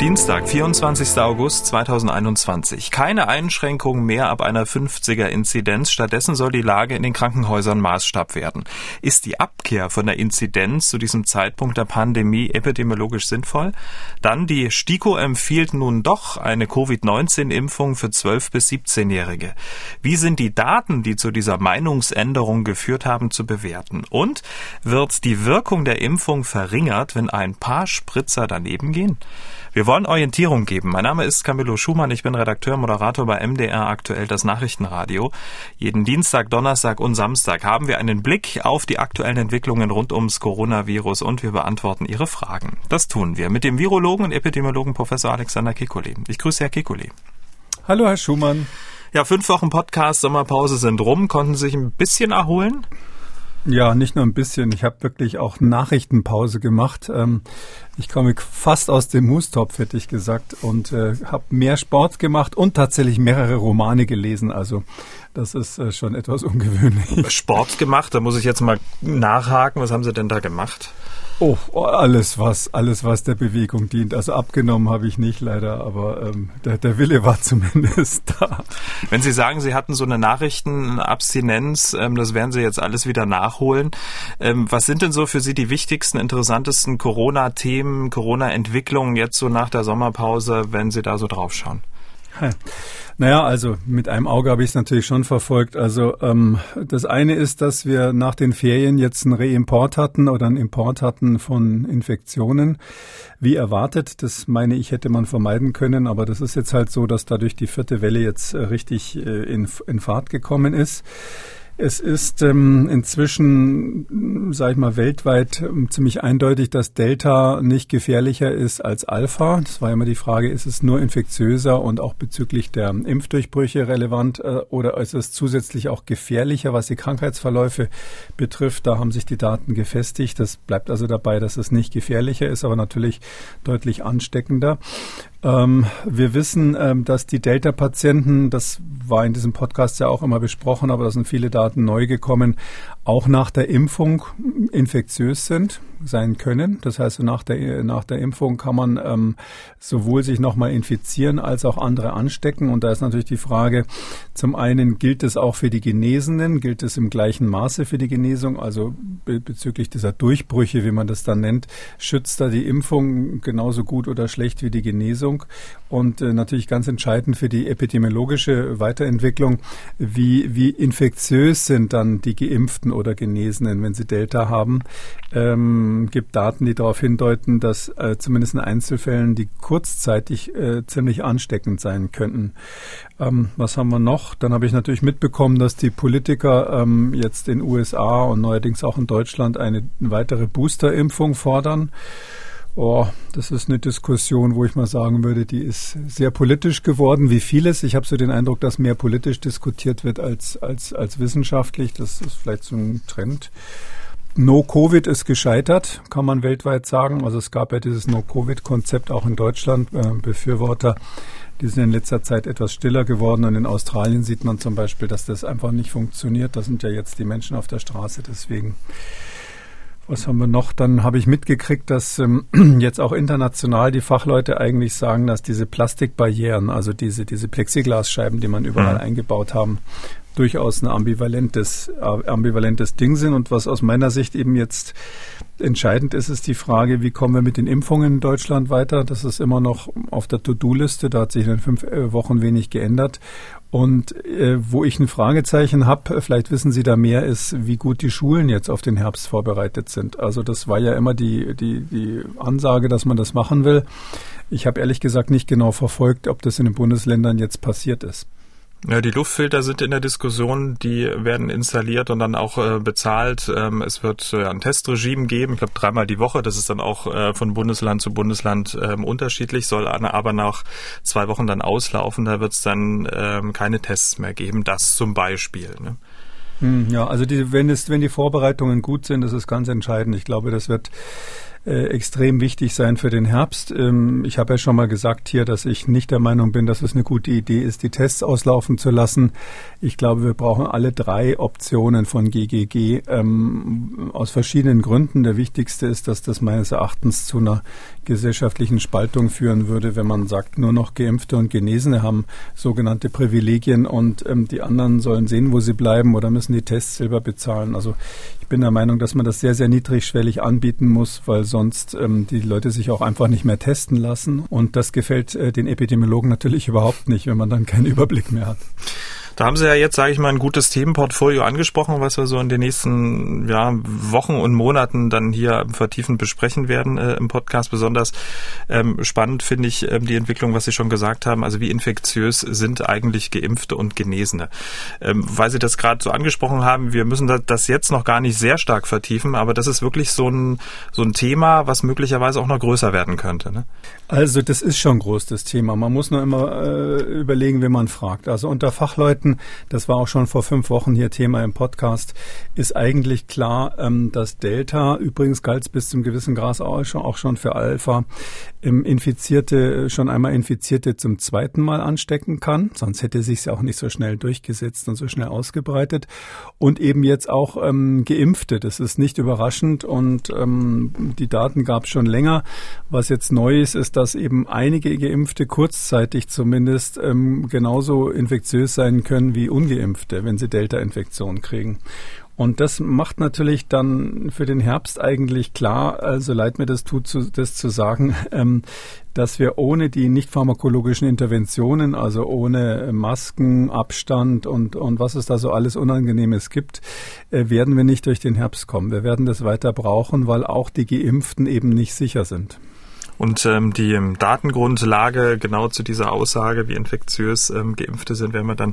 Dienstag, 24. August 2021. Keine Einschränkungen mehr ab einer 50er Inzidenz. Stattdessen soll die Lage in den Krankenhäusern Maßstab werden. Ist die Abkehr von der Inzidenz zu diesem Zeitpunkt der Pandemie epidemiologisch sinnvoll? Dann die STIKO empfiehlt nun doch eine Covid-19-Impfung für 12- bis 17-Jährige. Wie sind die Daten, die zu dieser Meinungsänderung geführt haben, zu bewerten? Und wird die Wirkung der Impfung verringert, wenn ein paar Spritzer daneben gehen? Wir wollen Orientierung geben. Mein Name ist Camillo Schumann. Ich bin Redakteur, Moderator bei MDR aktuell das Nachrichtenradio. Jeden Dienstag, Donnerstag und Samstag haben wir einen Blick auf die aktuellen Entwicklungen rund ums Coronavirus und wir beantworten Ihre Fragen. Das tun wir mit dem Virologen und Epidemiologen Professor Alexander Kekulé. Ich grüße Herr Kekulé. Hallo, Herr Schumann. Ja, fünf Wochen Podcast, Sommerpause sind rum. Konnten Sie sich ein bisschen erholen? Ja, nicht nur ein bisschen. Ich habe wirklich auch Nachrichtenpause gemacht. Ähm, ich komme fast aus dem Mustopf, hätte ich gesagt, und äh, habe mehr Sport gemacht und tatsächlich mehrere Romane gelesen. Also das ist äh, schon etwas ungewöhnlich. Sport gemacht, da muss ich jetzt mal nachhaken. Was haben Sie denn da gemacht? Oh, alles was, alles was der Bewegung dient. Also abgenommen habe ich nicht leider, aber ähm, der, der Wille war zumindest da. Wenn Sie sagen, Sie hatten so eine Nachrichtenabstinenz, ähm, das werden Sie jetzt alles wieder nachholen. Ähm, was sind denn so für Sie die wichtigsten, interessantesten Corona-Themen, Corona-Entwicklungen jetzt so nach der Sommerpause, wenn Sie da so draufschauen? Naja, also mit einem Auge habe ich es natürlich schon verfolgt. Also ähm, das eine ist, dass wir nach den Ferien jetzt einen Reimport hatten oder einen Import hatten von Infektionen. Wie erwartet, das meine ich, hätte man vermeiden können, aber das ist jetzt halt so, dass dadurch die vierte Welle jetzt äh, richtig äh, in, in Fahrt gekommen ist. Es ist ähm, inzwischen, sage ich mal, weltweit ähm, ziemlich eindeutig, dass Delta nicht gefährlicher ist als Alpha. Das war immer die Frage, ist es nur infektiöser und auch bezüglich der Impfdurchbrüche relevant äh, oder ist es zusätzlich auch gefährlicher, was die Krankheitsverläufe betrifft? Da haben sich die Daten gefestigt. Das bleibt also dabei, dass es nicht gefährlicher ist, aber natürlich deutlich ansteckender. Ähm, wir wissen, ähm, dass die Delta-Patienten, das war in diesem Podcast ja auch immer besprochen, aber da sind viele Daten neu gekommen, auch nach der Impfung infektiös sind, sein können. Das heißt, nach der, nach der Impfung kann man ähm, sowohl sich nochmal infizieren als auch andere anstecken. Und da ist natürlich die Frage, zum einen gilt es auch für die Genesenen, gilt es im gleichen Maße für die Genesung, also be bezüglich dieser Durchbrüche, wie man das dann nennt, schützt da die Impfung genauso gut oder schlecht wie die Genesung. Und äh, natürlich ganz entscheidend für die epidemiologische Weiterentwicklung, wie, wie infektiös sind dann die Geimpften Geimpften oder Genesenen, wenn sie Delta haben. Ähm, gibt Daten, die darauf hindeuten, dass äh, zumindest in Einzelfällen die kurzzeitig äh, ziemlich ansteckend sein könnten. Ähm, was haben wir noch? Dann habe ich natürlich mitbekommen, dass die Politiker ähm, jetzt in USA und neuerdings auch in Deutschland eine weitere Boosterimpfung fordern. Oh, das ist eine Diskussion, wo ich mal sagen würde, die ist sehr politisch geworden, wie vieles. Ich habe so den Eindruck, dass mehr politisch diskutiert wird als, als, als wissenschaftlich. Das ist vielleicht so ein Trend. No-Covid ist gescheitert, kann man weltweit sagen. Also es gab ja dieses No-Covid-Konzept auch in Deutschland. Äh, Befürworter, die sind in letzter Zeit etwas stiller geworden. Und in Australien sieht man zum Beispiel, dass das einfach nicht funktioniert. Da sind ja jetzt die Menschen auf der Straße. Deswegen was haben wir noch? Dann habe ich mitgekriegt, dass ähm, jetzt auch international die Fachleute eigentlich sagen, dass diese Plastikbarrieren, also diese, diese Plexiglasscheiben, die man überall mhm. eingebaut haben, durchaus ein ambivalentes, äh, ambivalentes Ding sind. Und was aus meiner Sicht eben jetzt entscheidend ist, ist die Frage, wie kommen wir mit den Impfungen in Deutschland weiter? Das ist immer noch auf der To-Do-Liste. Da hat sich in den fünf äh, Wochen wenig geändert. Und äh, wo ich ein Fragezeichen habe, vielleicht wissen Sie da mehr, ist, wie gut die Schulen jetzt auf den Herbst vorbereitet sind. Also das war ja immer die, die, die Ansage, dass man das machen will. Ich habe ehrlich gesagt nicht genau verfolgt, ob das in den Bundesländern jetzt passiert ist. Ja, die Luftfilter sind in der Diskussion, die werden installiert und dann auch äh, bezahlt. Ähm, es wird äh, ein Testregime geben, ich glaube dreimal die Woche. Das ist dann auch äh, von Bundesland zu Bundesland ähm, unterschiedlich, soll aber nach zwei Wochen dann auslaufen. Da wird es dann ähm, keine Tests mehr geben. Das zum Beispiel. Ne? Hm, ja, also die, wenn es, wenn die Vorbereitungen gut sind, das ist ganz entscheidend. Ich glaube, das wird äh, extrem wichtig sein für den Herbst. Ähm, ich habe ja schon mal gesagt hier, dass ich nicht der Meinung bin, dass es eine gute Idee ist, die Tests auslaufen zu lassen. Ich glaube, wir brauchen alle drei Optionen von GGG ähm, aus verschiedenen Gründen. Der wichtigste ist, dass das meines Erachtens zu einer gesellschaftlichen Spaltung führen würde, wenn man sagt, nur noch Geimpfte und Genesene haben sogenannte Privilegien und ähm, die anderen sollen sehen, wo sie bleiben oder müssen die Tests selber bezahlen. Also ich bin der Meinung, dass man das sehr, sehr niedrigschwellig anbieten muss, weil sonst ähm, die Leute sich auch einfach nicht mehr testen lassen. Und das gefällt äh, den Epidemiologen natürlich überhaupt nicht, wenn man dann keinen Überblick mehr hat. Da haben Sie ja jetzt, sage ich mal, ein gutes Themenportfolio angesprochen, was wir so in den nächsten ja, Wochen und Monaten dann hier vertiefend besprechen werden äh, im Podcast. Besonders ähm, spannend finde ich ähm, die Entwicklung, was Sie schon gesagt haben. Also wie infektiös sind eigentlich Geimpfte und Genesene? Ähm, weil Sie das gerade so angesprochen haben, wir müssen das jetzt noch gar nicht sehr stark vertiefen, aber das ist wirklich so ein, so ein Thema, was möglicherweise auch noch größer werden könnte. Ne? Also das ist schon groß, das Thema. Man muss nur immer äh, überlegen, wen man fragt. Also unter Fachleuten, das war auch schon vor fünf Wochen hier Thema im Podcast, ist eigentlich klar, ähm, dass Delta, übrigens galt es bis zum gewissen Grad auch schon, auch schon für Alpha, Infizierte, schon einmal Infizierte zum zweiten Mal anstecken kann. Sonst hätte sich ja auch nicht so schnell durchgesetzt und so schnell ausgebreitet. Und eben jetzt auch ähm, Geimpfte. Das ist nicht überraschend und ähm, die Daten gab es schon länger. Was jetzt neu ist, ist, dass eben einige Geimpfte kurzzeitig zumindest ähm, genauso infektiös sein können wie Ungeimpfte, wenn sie Delta-Infektion kriegen. Und das macht natürlich dann für den Herbst eigentlich klar, also leid mir das tut, zu, das zu sagen, ähm, dass wir ohne die nicht pharmakologischen Interventionen, also ohne Masken, Abstand und, und was es da so alles Unangenehmes gibt, äh, werden wir nicht durch den Herbst kommen. Wir werden das weiter brauchen, weil auch die Geimpften eben nicht sicher sind. Und ähm, die ähm, Datengrundlage genau zu dieser Aussage, wie infektiös ähm, Geimpfte sind, werden wir dann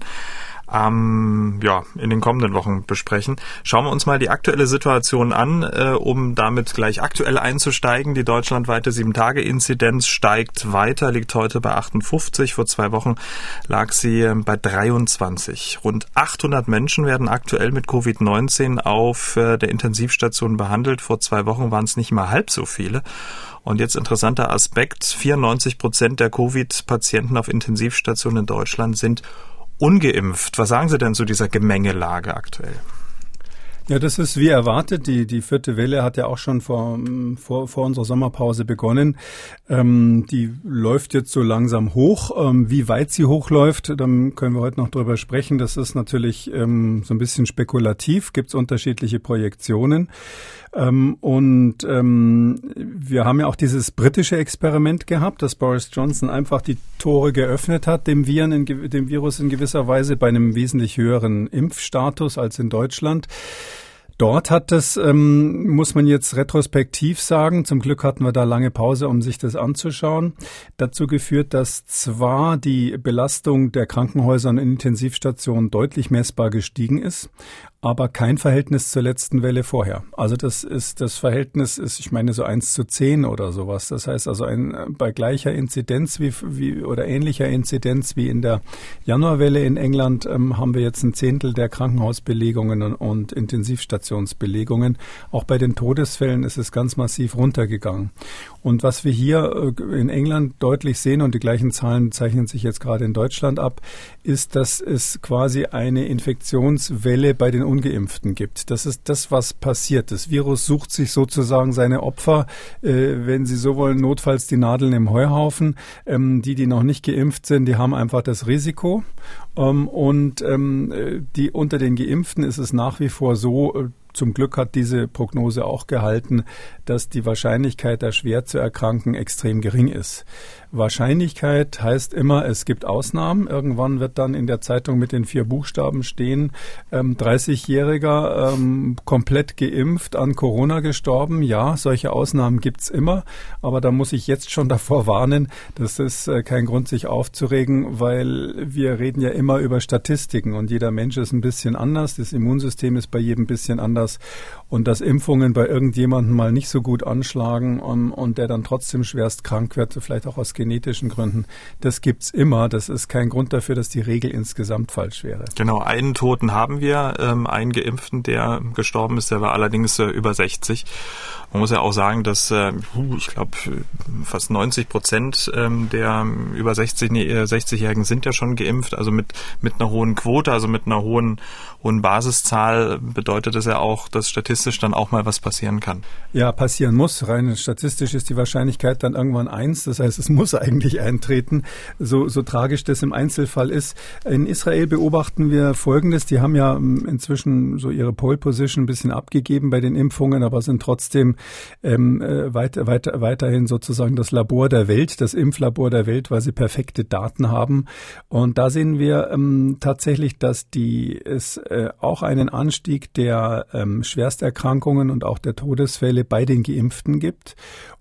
ähm, ja, in den kommenden Wochen besprechen. Schauen wir uns mal die aktuelle Situation an, äh, um damit gleich aktuell einzusteigen. Die deutschlandweite 7-Tage-Inzidenz steigt weiter, liegt heute bei 58. Vor zwei Wochen lag sie äh, bei 23. Rund 800 Menschen werden aktuell mit Covid-19 auf äh, der Intensivstation behandelt. Vor zwei Wochen waren es nicht mal halb so viele. Und jetzt interessanter Aspekt, 94 Prozent der Covid-Patienten auf Intensivstationen in Deutschland sind ungeimpft. Was sagen Sie denn zu dieser Gemengelage aktuell? Ja, das ist wie erwartet. Die, die vierte Welle hat ja auch schon vor, vor, vor unserer Sommerpause begonnen. Ähm, die läuft jetzt so langsam hoch. Ähm, wie weit sie hochläuft, dann können wir heute noch drüber sprechen. Das ist natürlich ähm, so ein bisschen spekulativ. Gibt es unterschiedliche Projektionen. Ähm, und ähm, wir haben ja auch dieses britische Experiment gehabt, dass Boris Johnson einfach die Tore geöffnet hat, dem, Viren in, dem Virus in gewisser Weise bei einem wesentlich höheren Impfstatus als in Deutschland. Dort hat das, ähm, muss man jetzt retrospektiv sagen, zum Glück hatten wir da lange Pause, um sich das anzuschauen, dazu geführt, dass zwar die Belastung der Krankenhäuser und Intensivstationen deutlich messbar gestiegen ist, aber kein Verhältnis zur letzten Welle vorher. Also das ist, das Verhältnis ist, ich meine, so eins zu zehn oder sowas. Das heißt also ein, bei gleicher Inzidenz wie, wie, oder ähnlicher Inzidenz wie in der Januarwelle in England ähm, haben wir jetzt ein Zehntel der Krankenhausbelegungen und, und Intensivstationsbelegungen. Auch bei den Todesfällen ist es ganz massiv runtergegangen. Und was wir hier äh, in England deutlich sehen, und die gleichen Zahlen zeichnen sich jetzt gerade in Deutschland ab, ist, dass es quasi eine Infektionswelle bei den Ungeimpften gibt. Das ist das, was passiert. Das Virus sucht sich sozusagen seine Opfer, äh, wenn Sie so wollen, notfalls die Nadeln im Heuhaufen. Ähm, die, die noch nicht geimpft sind, die haben einfach das Risiko. Ähm, und ähm, die unter den Geimpften ist es nach wie vor so, äh, zum Glück hat diese Prognose auch gehalten, dass die Wahrscheinlichkeit, da schwer zu erkranken, extrem gering ist. Wahrscheinlichkeit heißt immer, es gibt Ausnahmen. Irgendwann wird dann in der Zeitung mit den vier Buchstaben stehen, ähm, 30-Jähriger ähm, komplett geimpft an Corona gestorben. Ja, solche Ausnahmen gibt's immer, aber da muss ich jetzt schon davor warnen, das ist äh, kein Grund, sich aufzuregen, weil wir reden ja immer über Statistiken und jeder Mensch ist ein bisschen anders, das Immunsystem ist bei jedem ein bisschen anders. Und dass Impfungen bei irgendjemandem mal nicht so gut anschlagen und, und der dann trotzdem schwerst krank wird, vielleicht auch aus genetischen Gründen, das gibt's immer. Das ist kein Grund dafür, dass die Regel insgesamt falsch wäre. Genau, einen Toten haben wir, ähm, einen Geimpften, der gestorben ist, der war allerdings äh, über 60. Man muss ja auch sagen, dass äh, ich glaube fast 90 Prozent ähm, der über 60, nee, 60-Jährigen sind ja schon geimpft, also mit mit einer hohen Quote, also mit einer hohen hohen Basiszahl bedeutet das ja auch, dass statistisch dann auch mal was passieren kann. Ja, passieren muss. Rein statistisch ist die Wahrscheinlichkeit dann irgendwann eins. Das heißt, es muss eigentlich eintreten. So, so tragisch das im Einzelfall ist. In Israel beobachten wir Folgendes. Die haben ja ähm, inzwischen so ihre Pole Position ein bisschen abgegeben bei den Impfungen, aber sind trotzdem ähm, äh, weiter, weiter, weiterhin sozusagen das Labor der Welt, das Impflabor der Welt, weil sie perfekte Daten haben. Und da sehen wir ähm, tatsächlich, dass die es äh, auch einen Anstieg der ähm, Schwersterkrankungen und auch der Todesfälle bei den Geimpften gibt.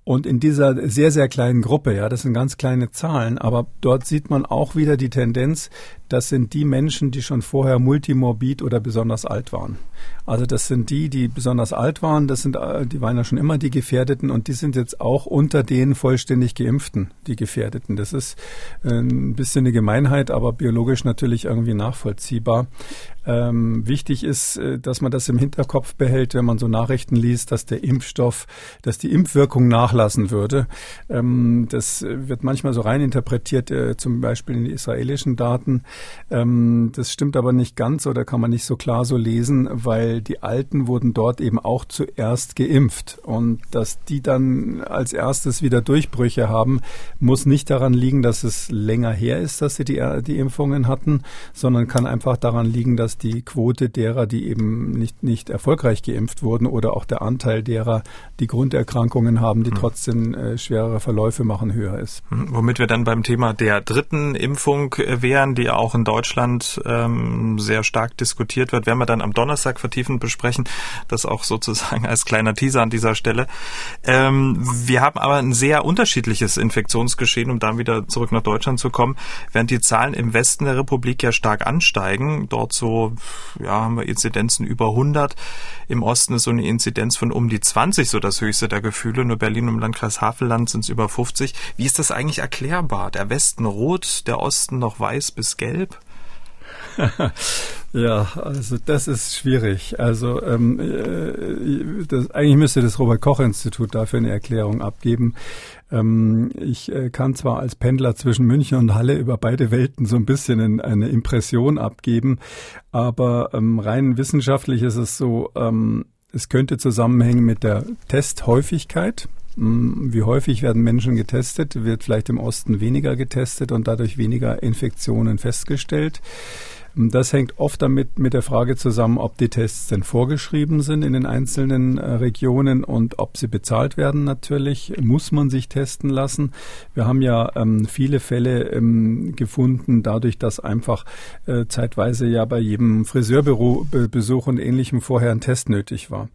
Und in dieser sehr, sehr kleinen Gruppe, ja, das sind ganz kleine Zahlen, aber dort sieht man auch wieder die Tendenz, das sind die Menschen, die schon vorher multimorbid oder besonders alt waren. Also das sind die, die besonders alt waren, das sind, äh, die waren ja schon immer die Gefährdeten und die sind jetzt auch unter den vollständig Geimpften, die Gefährdeten. Das ist äh, ein bisschen eine Gemeinheit, aber biologisch natürlich irgendwie nachvollziehbar. Ähm, wichtig ist, äh, dass man das im Hinterkopf behält, wenn man so Nachrichten liest, dass der Impfstoff, dass die Impfwirkung nachlassen würde. Ähm, das wird manchmal so rein interpretiert, äh, zum Beispiel in die israelischen Daten. Ähm, das stimmt aber nicht ganz oder kann man nicht so klar so lesen, weil die Alten wurden dort eben auch zuerst geimpft. Und dass die dann als erstes wieder Durchbrüche haben, muss nicht daran liegen, dass es länger her ist, dass sie die, die Impfungen hatten, sondern kann einfach daran liegen, dass die Quote derer, die eben nicht, nicht erfolgreich geimpft wurden oder auch der Anteil derer, die Grunderkrankungen haben, die hm. Trotzdem äh, schwerere Verläufe machen, höher ist. Hm, womit wir dann beim Thema der dritten Impfung äh, wären, die auch in Deutschland ähm, sehr stark diskutiert wird, werden wir dann am Donnerstag vertiefend besprechen. Das auch sozusagen als kleiner Teaser an dieser Stelle. Ähm, wir haben aber ein sehr unterschiedliches Infektionsgeschehen, um dann wieder zurück nach Deutschland zu kommen. Während die Zahlen im Westen der Republik ja stark ansteigen, dort so ja, haben wir Inzidenzen über 100. Im Osten ist so eine Inzidenz von um die 20 so das höchste der Gefühle. Nur Berlin und Landkreis Havelland sind es über 50. Wie ist das eigentlich erklärbar? Der Westen rot, der Osten noch weiß bis gelb? ja, also das ist schwierig. Also ähm, äh, das, eigentlich müsste das Robert Koch Institut dafür eine Erklärung abgeben. Ähm, ich äh, kann zwar als Pendler zwischen München und Halle über beide Welten so ein bisschen in, eine Impression abgeben, aber ähm, rein wissenschaftlich ist es so, ähm, es könnte zusammenhängen mit der Testhäufigkeit. Hm, wie häufig werden Menschen getestet? Wird vielleicht im Osten weniger getestet und dadurch weniger Infektionen festgestellt? Das hängt oft damit mit der Frage zusammen, ob die Tests denn vorgeschrieben sind in den einzelnen äh, Regionen und ob sie bezahlt werden natürlich. Muss man sich testen lassen? Wir haben ja ähm, viele Fälle ähm, gefunden, dadurch, dass einfach äh, zeitweise ja bei jedem Friseurbesuch und ähnlichem vorher ein Test nötig war.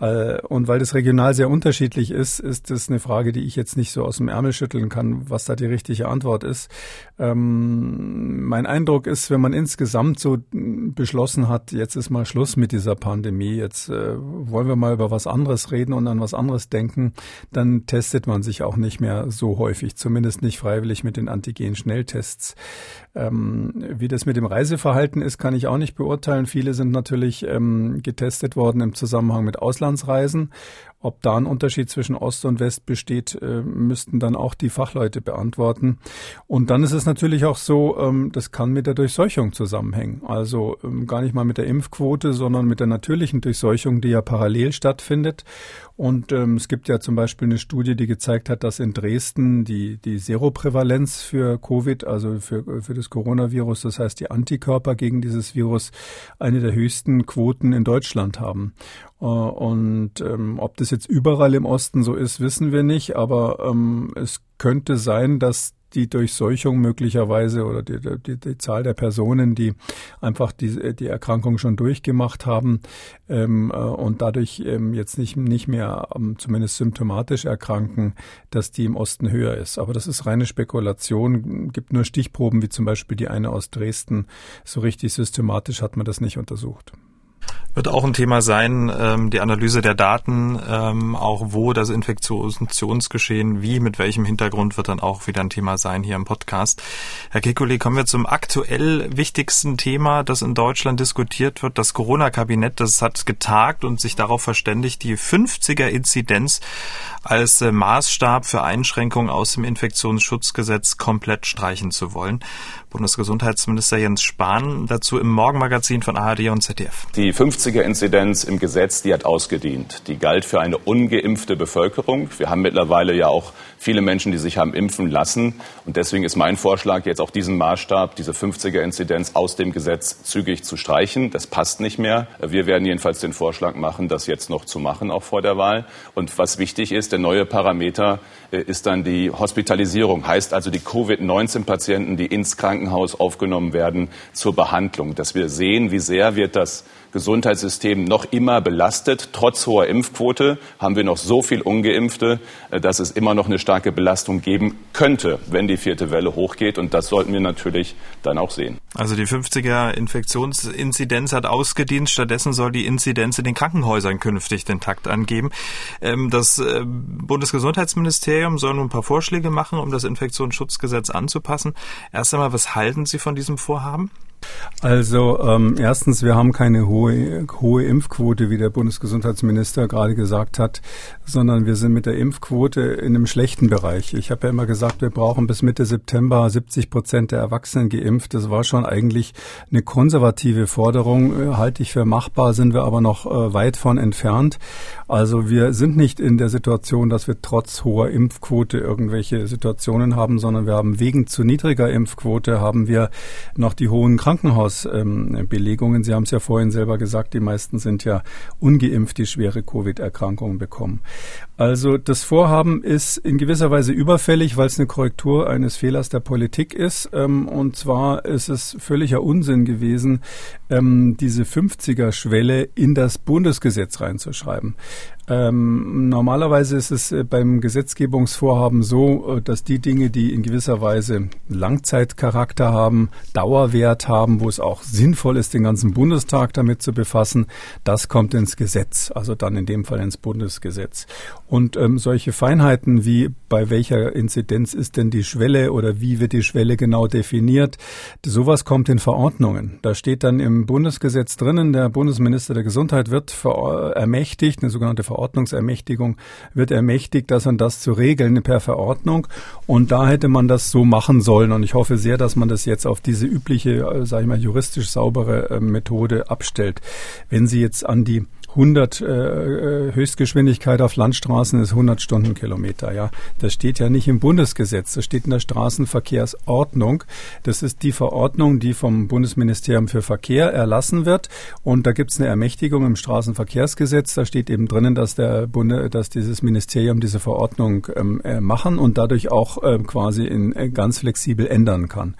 Äh, und weil das regional sehr unterschiedlich ist, ist das eine Frage, die ich jetzt nicht so aus dem Ärmel schütteln kann, was da die richtige Antwort ist. Ähm, mein Eindruck ist, wenn man insgesamt insgesamt so beschlossen hat, jetzt ist mal Schluss mit dieser Pandemie, jetzt äh, wollen wir mal über was anderes reden und an was anderes denken, dann testet man sich auch nicht mehr so häufig, zumindest nicht freiwillig mit den Antigen-Schnelltests. Ähm, wie das mit dem Reiseverhalten ist, kann ich auch nicht beurteilen. Viele sind natürlich ähm, getestet worden im Zusammenhang mit Auslandsreisen ob da ein Unterschied zwischen Ost und West besteht, äh, müssten dann auch die Fachleute beantworten. Und dann ist es natürlich auch so, ähm, das kann mit der Durchseuchung zusammenhängen. Also ähm, gar nicht mal mit der Impfquote, sondern mit der natürlichen Durchseuchung, die ja parallel stattfindet. Und ähm, es gibt ja zum Beispiel eine Studie, die gezeigt hat, dass in Dresden die, die Seroprävalenz für Covid, also für, für das Coronavirus, das heißt die Antikörper gegen dieses Virus, eine der höchsten Quoten in Deutschland haben. Äh, und ähm, ob das jetzt überall im Osten so ist, wissen wir nicht, aber ähm, es könnte sein, dass die Durchseuchung möglicherweise oder die, die, die Zahl der Personen, die einfach die, die Erkrankung schon durchgemacht haben ähm, äh, und dadurch ähm, jetzt nicht, nicht mehr ähm, zumindest symptomatisch erkranken, dass die im Osten höher ist. Aber das ist reine Spekulation, gibt nur Stichproben, wie zum Beispiel die eine aus Dresden. So richtig systematisch hat man das nicht untersucht. Wird auch ein Thema sein, ähm, die Analyse der Daten, ähm, auch wo das Infektionsgeschehen, wie, mit welchem Hintergrund wird dann auch wieder ein Thema sein hier im Podcast. Herr Kekulé, kommen wir zum aktuell wichtigsten Thema, das in Deutschland diskutiert wird. Das Corona-Kabinett, das hat getagt und sich darauf verständigt, die 50er-Inzidenz als äh, Maßstab für Einschränkungen aus dem Infektionsschutzgesetz komplett streichen zu wollen. Bundesgesundheitsminister Jens Spahn dazu im Morgenmagazin von ARD und ZDF. Die 50er-Inzidenz im Gesetz, die hat ausgedient. Die galt für eine ungeimpfte Bevölkerung. Wir haben mittlerweile ja auch viele Menschen, die sich haben impfen lassen. Und deswegen ist mein Vorschlag, jetzt auch diesen Maßstab, diese 50er-Inzidenz aus dem Gesetz zügig zu streichen. Das passt nicht mehr. Wir werden jedenfalls den Vorschlag machen, das jetzt noch zu machen, auch vor der Wahl. Und was wichtig ist, der neue Parameter äh, ist dann die Hospitalisierung. Heißt also die Covid-19-Patienten, die ins Krankenhaus aufgenommen werden zur Behandlung. Dass wir sehen, wie sehr wird das Gesundheitssystem noch immer belastet. Trotz hoher Impfquote haben wir noch so viel Ungeimpfte, äh, dass es immer noch eine starke Belastung geben könnte, wenn die vierte Welle hochgeht. Und das sollten wir natürlich dann auch sehen. Also die 50er Infektionsinzidenz hat ausgedient. Stattdessen soll die Inzidenz in den Krankenhäusern künftig den Takt angeben. Ähm, das äh, Bundesgesundheitsministerium soll nun ein paar Vorschläge machen, um das Infektionsschutzgesetz anzupassen. Erst einmal, was halten Sie von diesem Vorhaben? Also ähm, erstens, wir haben keine hohe, hohe Impfquote, wie der Bundesgesundheitsminister gerade gesagt hat, sondern wir sind mit der Impfquote in einem schlechten Bereich. Ich habe ja immer gesagt, wir brauchen bis Mitte September 70 Prozent der Erwachsenen geimpft. Das war schon eigentlich eine konservative Forderung, äh, halte ich für machbar, sind wir aber noch äh, weit von entfernt. Also wir sind nicht in der Situation, dass wir trotz hoher Impfquote irgendwelche Situationen haben, sondern wir haben wegen zu niedriger Impfquote haben wir noch die hohen Kranken Krankenhausbelegungen. Sie haben es ja vorhin selber gesagt, die meisten sind ja ungeimpft, die schwere Covid-Erkrankungen bekommen. Also das Vorhaben ist in gewisser Weise überfällig, weil es eine Korrektur eines Fehlers der Politik ist. Ähm, und zwar ist es völliger Unsinn gewesen, ähm, diese 50er-Schwelle in das Bundesgesetz reinzuschreiben. Ähm, normalerweise ist es äh, beim Gesetzgebungsvorhaben so, äh, dass die Dinge, die in gewisser Weise Langzeitcharakter haben, Dauerwert haben, wo es auch sinnvoll ist, den ganzen Bundestag damit zu befassen, das kommt ins Gesetz, also dann in dem Fall ins Bundesgesetz. Und ähm, solche Feinheiten wie bei welcher Inzidenz ist denn die Schwelle oder wie wird die Schwelle genau definiert, sowas kommt in Verordnungen. Da steht dann im Bundesgesetz drinnen, der Bundesminister der Gesundheit wird ermächtigt, eine sogenannte Verordnungsermächtigung wird ermächtigt, das und das zu regeln per Verordnung. Und da hätte man das so machen sollen. Und ich hoffe sehr, dass man das jetzt auf diese übliche, äh, sage ich mal, juristisch saubere äh, Methode abstellt. Wenn Sie jetzt an die 100 äh, äh, Höchstgeschwindigkeit auf Landstraßen ist 100 Stundenkilometer. Ja, das steht ja nicht im Bundesgesetz. Das steht in der Straßenverkehrsordnung. Das ist die Verordnung, die vom Bundesministerium für Verkehr erlassen wird. Und da gibt es eine Ermächtigung im Straßenverkehrsgesetz. Da steht eben drinnen, dass der Bunde, dass dieses Ministerium diese Verordnung ähm, äh, machen und dadurch auch äh, quasi in, äh, ganz flexibel ändern kann.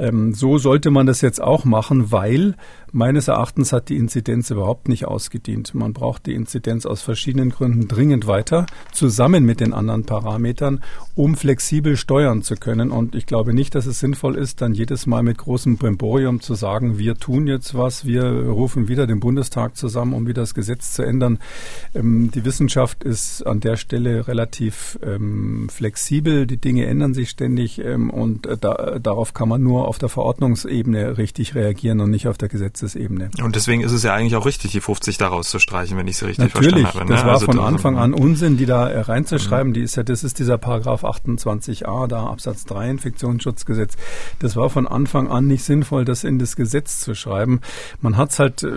Ähm, so sollte man das jetzt auch machen, weil meines Erachtens hat die Inzidenz überhaupt nicht ausgedient. Man braucht die Inzidenz aus verschiedenen Gründen dringend weiter, zusammen mit den anderen Parametern, um flexibel steuern zu können. Und ich glaube nicht, dass es sinnvoll ist, dann jedes Mal mit großem Brimborium zu sagen, wir tun jetzt was, wir rufen wieder den Bundestag zusammen, um wieder das Gesetz zu ändern. Ähm, die Wissenschaft ist an der Stelle relativ ähm, flexibel, die Dinge ändern sich ständig ähm, und äh, da, darauf kann man nur auf der Verordnungsebene richtig reagieren und nicht auf der Gesetzesebene. Und deswegen ist es ja eigentlich auch richtig, die 50 daraus zu streichen, wenn ich sie richtig Natürlich, verstanden habe. Ne? Das war also von Anfang an Unsinn, die da äh, reinzuschreiben. Mhm. Die ist ja, das ist dieser Paragraph 28a, da Absatz 3 Infektionsschutzgesetz. Das war von Anfang an nicht sinnvoll, das in das Gesetz zu schreiben. Man hat es halt, äh,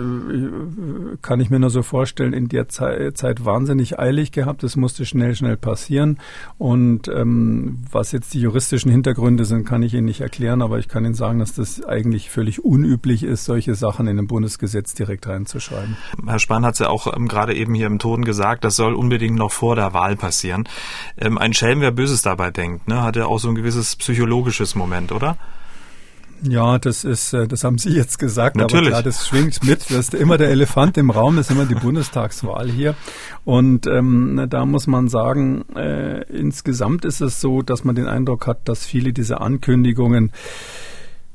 kann ich mir nur so vorstellen, in der Zeit wahnsinnig eilig gehabt. Es musste schnell, schnell passieren. Und ähm, was jetzt die juristischen Hintergründe sind, kann ich Ihnen nicht erklären, aber ich kann kann Ihnen sagen, dass das eigentlich völlig unüblich ist, solche Sachen in ein Bundesgesetz direkt reinzuschreiben. Herr Spahn hat es ja auch ähm, gerade eben hier im Ton gesagt, das soll unbedingt noch vor der Wahl passieren. Ähm, ein Schelm, wer Böses dabei denkt, ne, hat ja auch so ein gewisses psychologisches Moment, oder? Ja, das ist, äh, das haben Sie jetzt gesagt, Natürlich. aber klar, das schwingt mit. Das ist immer der Elefant im Raum, das ist immer die Bundestagswahl hier. Und ähm, da muss man sagen, äh, insgesamt ist es so, dass man den Eindruck hat, dass viele dieser Ankündigungen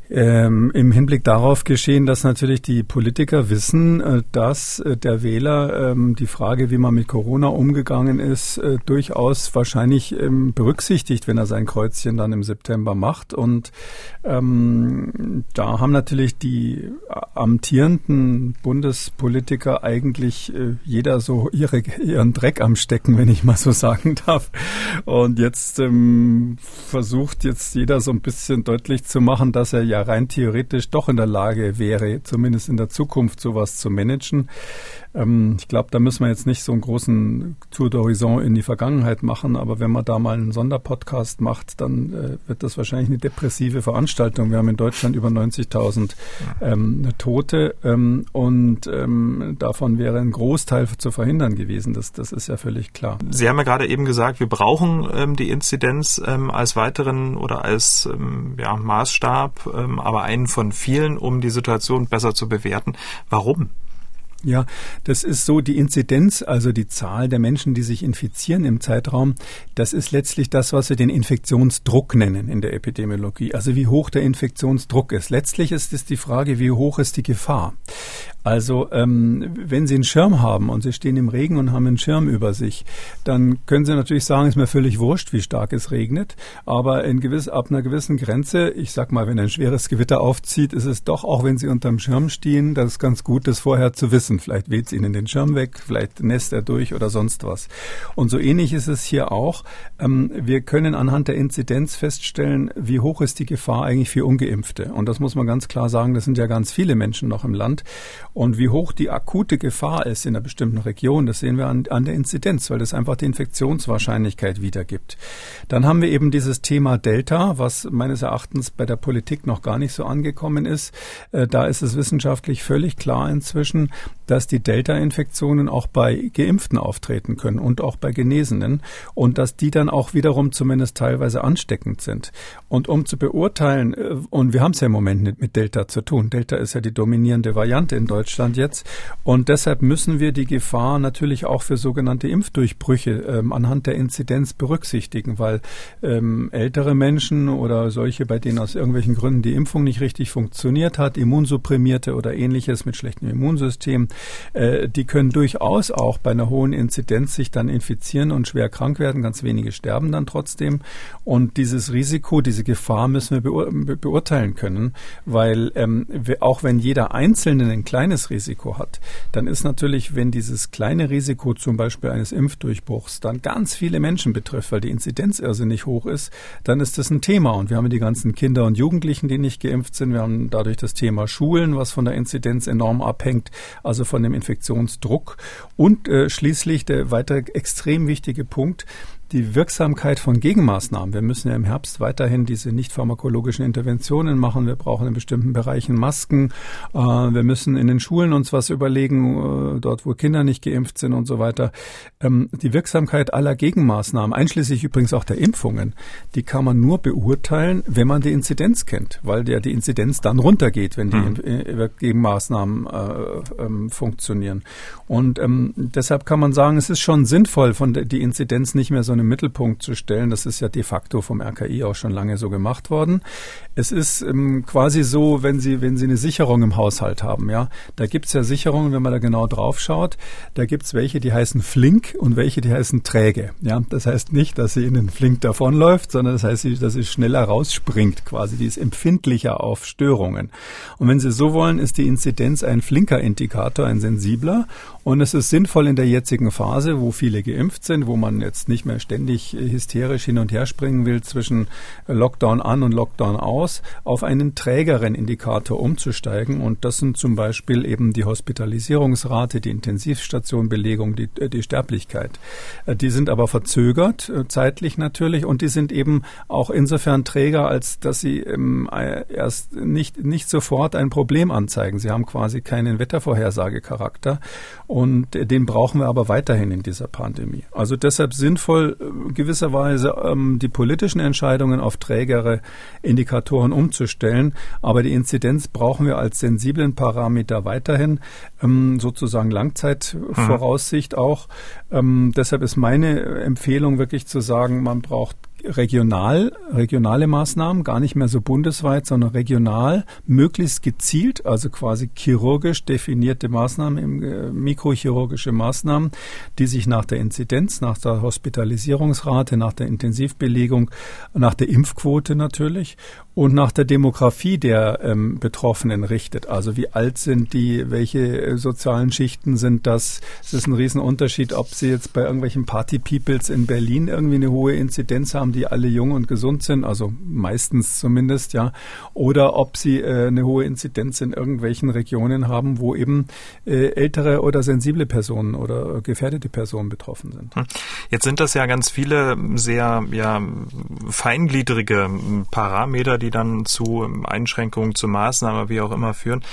ähm, im Hinblick darauf geschehen, dass natürlich die Politiker wissen, äh, dass äh, der Wähler ähm, die Frage, wie man mit Corona umgegangen ist, äh, durchaus wahrscheinlich ähm, berücksichtigt, wenn er sein Kreuzchen dann im September macht. Und ähm, da haben natürlich die amtierenden Bundespolitiker eigentlich äh, jeder so ihre, ihren Dreck am Stecken, wenn ich mal so sagen darf. Und jetzt ähm, versucht jetzt jeder so ein bisschen deutlich zu machen, dass er ja rein theoretisch doch in der Lage wäre, zumindest in der Zukunft sowas zu managen. Ähm, ich glaube, da müssen wir jetzt nicht so einen großen Tour d'Horizon in die Vergangenheit machen, aber wenn man da mal einen Sonderpodcast macht, dann äh, wird das wahrscheinlich eine depressive Veranstaltung. Wir haben in Deutschland über 90.000 ähm, Tote ähm, und ähm, davon wäre ein Großteil zu verhindern gewesen. Das, das ist ja völlig klar. Sie haben ja gerade eben gesagt, wir brauchen ähm, die Inzidenz ähm, als weiteren oder als ja, Maßstab, aber einen von vielen, um die Situation besser zu bewerten. Warum? Ja, das ist so die Inzidenz, also die Zahl der Menschen, die sich infizieren im Zeitraum, das ist letztlich das, was wir den Infektionsdruck nennen in der Epidemiologie. Also wie hoch der Infektionsdruck ist. Letztlich ist es die Frage, wie hoch ist die Gefahr. Also ähm, wenn Sie einen Schirm haben und Sie stehen im Regen und haben einen Schirm über sich, dann können Sie natürlich sagen, ist mir völlig wurscht, wie stark es regnet. Aber in gewiss, ab einer gewissen Grenze, ich sag mal, wenn ein schweres Gewitter aufzieht, ist es doch, auch wenn Sie unterm Schirm stehen, das ist ganz gut, das vorher zu wissen. Vielleicht weht es Ihnen den Schirm weg, vielleicht nässt er durch oder sonst was. Und so ähnlich ist es hier auch. Ähm, wir können anhand der Inzidenz feststellen, wie hoch ist die Gefahr eigentlich für Ungeimpfte. Und das muss man ganz klar sagen, das sind ja ganz viele Menschen noch im Land. Und wie hoch die akute Gefahr ist in einer bestimmten Region, das sehen wir an, an der Inzidenz, weil das einfach die Infektionswahrscheinlichkeit wiedergibt. Dann haben wir eben dieses Thema Delta, was meines Erachtens bei der Politik noch gar nicht so angekommen ist. Äh, da ist es wissenschaftlich völlig klar inzwischen, dass die Delta-Infektionen auch bei Geimpften auftreten können und auch bei Genesenen und dass die dann auch wiederum zumindest teilweise ansteckend sind. Und um zu beurteilen, äh, und wir haben es ja im Moment nicht mit Delta zu tun, Delta ist ja die dominierende Variante in Deutschland, jetzt. Und deshalb müssen wir die Gefahr natürlich auch für sogenannte Impfdurchbrüche ähm, anhand der Inzidenz berücksichtigen, weil ähm, ältere Menschen oder solche, bei denen aus irgendwelchen Gründen die Impfung nicht richtig funktioniert hat, Immunsupprimierte oder ähnliches mit schlechtem Immunsystem, äh, die können durchaus auch bei einer hohen Inzidenz sich dann infizieren und schwer krank werden. Ganz wenige sterben dann trotzdem. Und dieses Risiko, diese Gefahr müssen wir beur beurteilen können, weil ähm, auch wenn jeder Einzelne ein kleines Risiko hat, dann ist natürlich, wenn dieses kleine Risiko zum Beispiel eines Impfdurchbruchs dann ganz viele Menschen betrifft, weil die Inzidenz irrsinnig hoch ist, dann ist das ein Thema. Und wir haben die ganzen Kinder und Jugendlichen, die nicht geimpft sind. Wir haben dadurch das Thema Schulen, was von der Inzidenz enorm abhängt, also von dem Infektionsdruck. Und äh, schließlich der weitere extrem wichtige Punkt, die Wirksamkeit von Gegenmaßnahmen. Wir müssen ja im Herbst weiterhin diese nicht pharmakologischen Interventionen machen. Wir brauchen in bestimmten Bereichen Masken. Äh, wir müssen in den Schulen uns was überlegen, äh, dort wo Kinder nicht geimpft sind und so weiter. Ähm, die Wirksamkeit aller Gegenmaßnahmen, einschließlich übrigens auch der Impfungen, die kann man nur beurteilen, wenn man die Inzidenz kennt, weil ja die Inzidenz dann runtergeht, wenn die mhm. Gegenmaßnahmen äh, ähm, funktionieren. Und ähm, deshalb kann man sagen, es ist schon sinnvoll, von der, die Inzidenz nicht mehr so in den Mittelpunkt zu stellen. Das ist ja de facto vom RKI auch schon lange so gemacht worden. Es ist ähm, quasi so, wenn Sie, wenn Sie eine Sicherung im Haushalt haben, ja, da gibt's ja Sicherungen, wenn man da genau drauf schaut, da gibt's welche, die heißen flink und welche, die heißen träge. Ja, das heißt nicht, dass sie Ihnen flink davonläuft, sondern das heißt, dass sie schneller rausspringt quasi. Die ist empfindlicher auf Störungen. Und wenn Sie so wollen, ist die Inzidenz ein flinker Indikator, ein sensibler. Und es ist sinnvoll in der jetzigen Phase, wo viele geimpft sind, wo man jetzt nicht mehr ständig hysterisch hin und her springen will zwischen Lockdown an und Lockdown aus, auf einen trägeren Indikator umzusteigen. Und das sind zum Beispiel eben die Hospitalisierungsrate, die Intensivstationbelegung, die, äh, die Sterblichkeit. Äh, die sind aber verzögert, äh, zeitlich natürlich, und die sind eben auch insofern träger, als dass sie ähm, erst nicht, nicht sofort ein Problem anzeigen. Sie haben quasi keinen Wettervorhersagecharakter. Den brauchen wir aber weiterhin in dieser Pandemie. Also deshalb sinnvoll, äh, gewisserweise ähm, die politischen Entscheidungen auf trägere Indikatoren umzustellen. Aber die Inzidenz brauchen wir als sensiblen Parameter weiterhin, ähm, sozusagen Langzeitvoraussicht mhm. auch. Ähm, deshalb ist meine Empfehlung wirklich zu sagen, man braucht regional, regionale Maßnahmen, gar nicht mehr so bundesweit, sondern regional, möglichst gezielt, also quasi chirurgisch definierte Maßnahmen, äh, mikrochirurgische Maßnahmen, die sich nach der Inzidenz, nach der Hospitalisierungsrate, nach der Intensivbelegung, nach der Impfquote natürlich und nach der Demografie der ähm, Betroffenen richtet. Also wie alt sind die, welche äh, sozialen Schichten sind das? Es ist ein Riesenunterschied, ob sie jetzt bei irgendwelchen Party-Peoples in Berlin irgendwie eine hohe Inzidenz haben, die alle jung und gesund sind, also meistens zumindest, ja, oder ob sie äh, eine hohe Inzidenz in irgendwelchen Regionen haben, wo eben äh, ältere oder sensible Personen oder gefährdete Personen betroffen sind. Hm. Jetzt sind das ja ganz viele sehr ja, feingliedrige Parameter, die dann zu Einschränkungen, zu Maßnahmen, wie auch immer führen.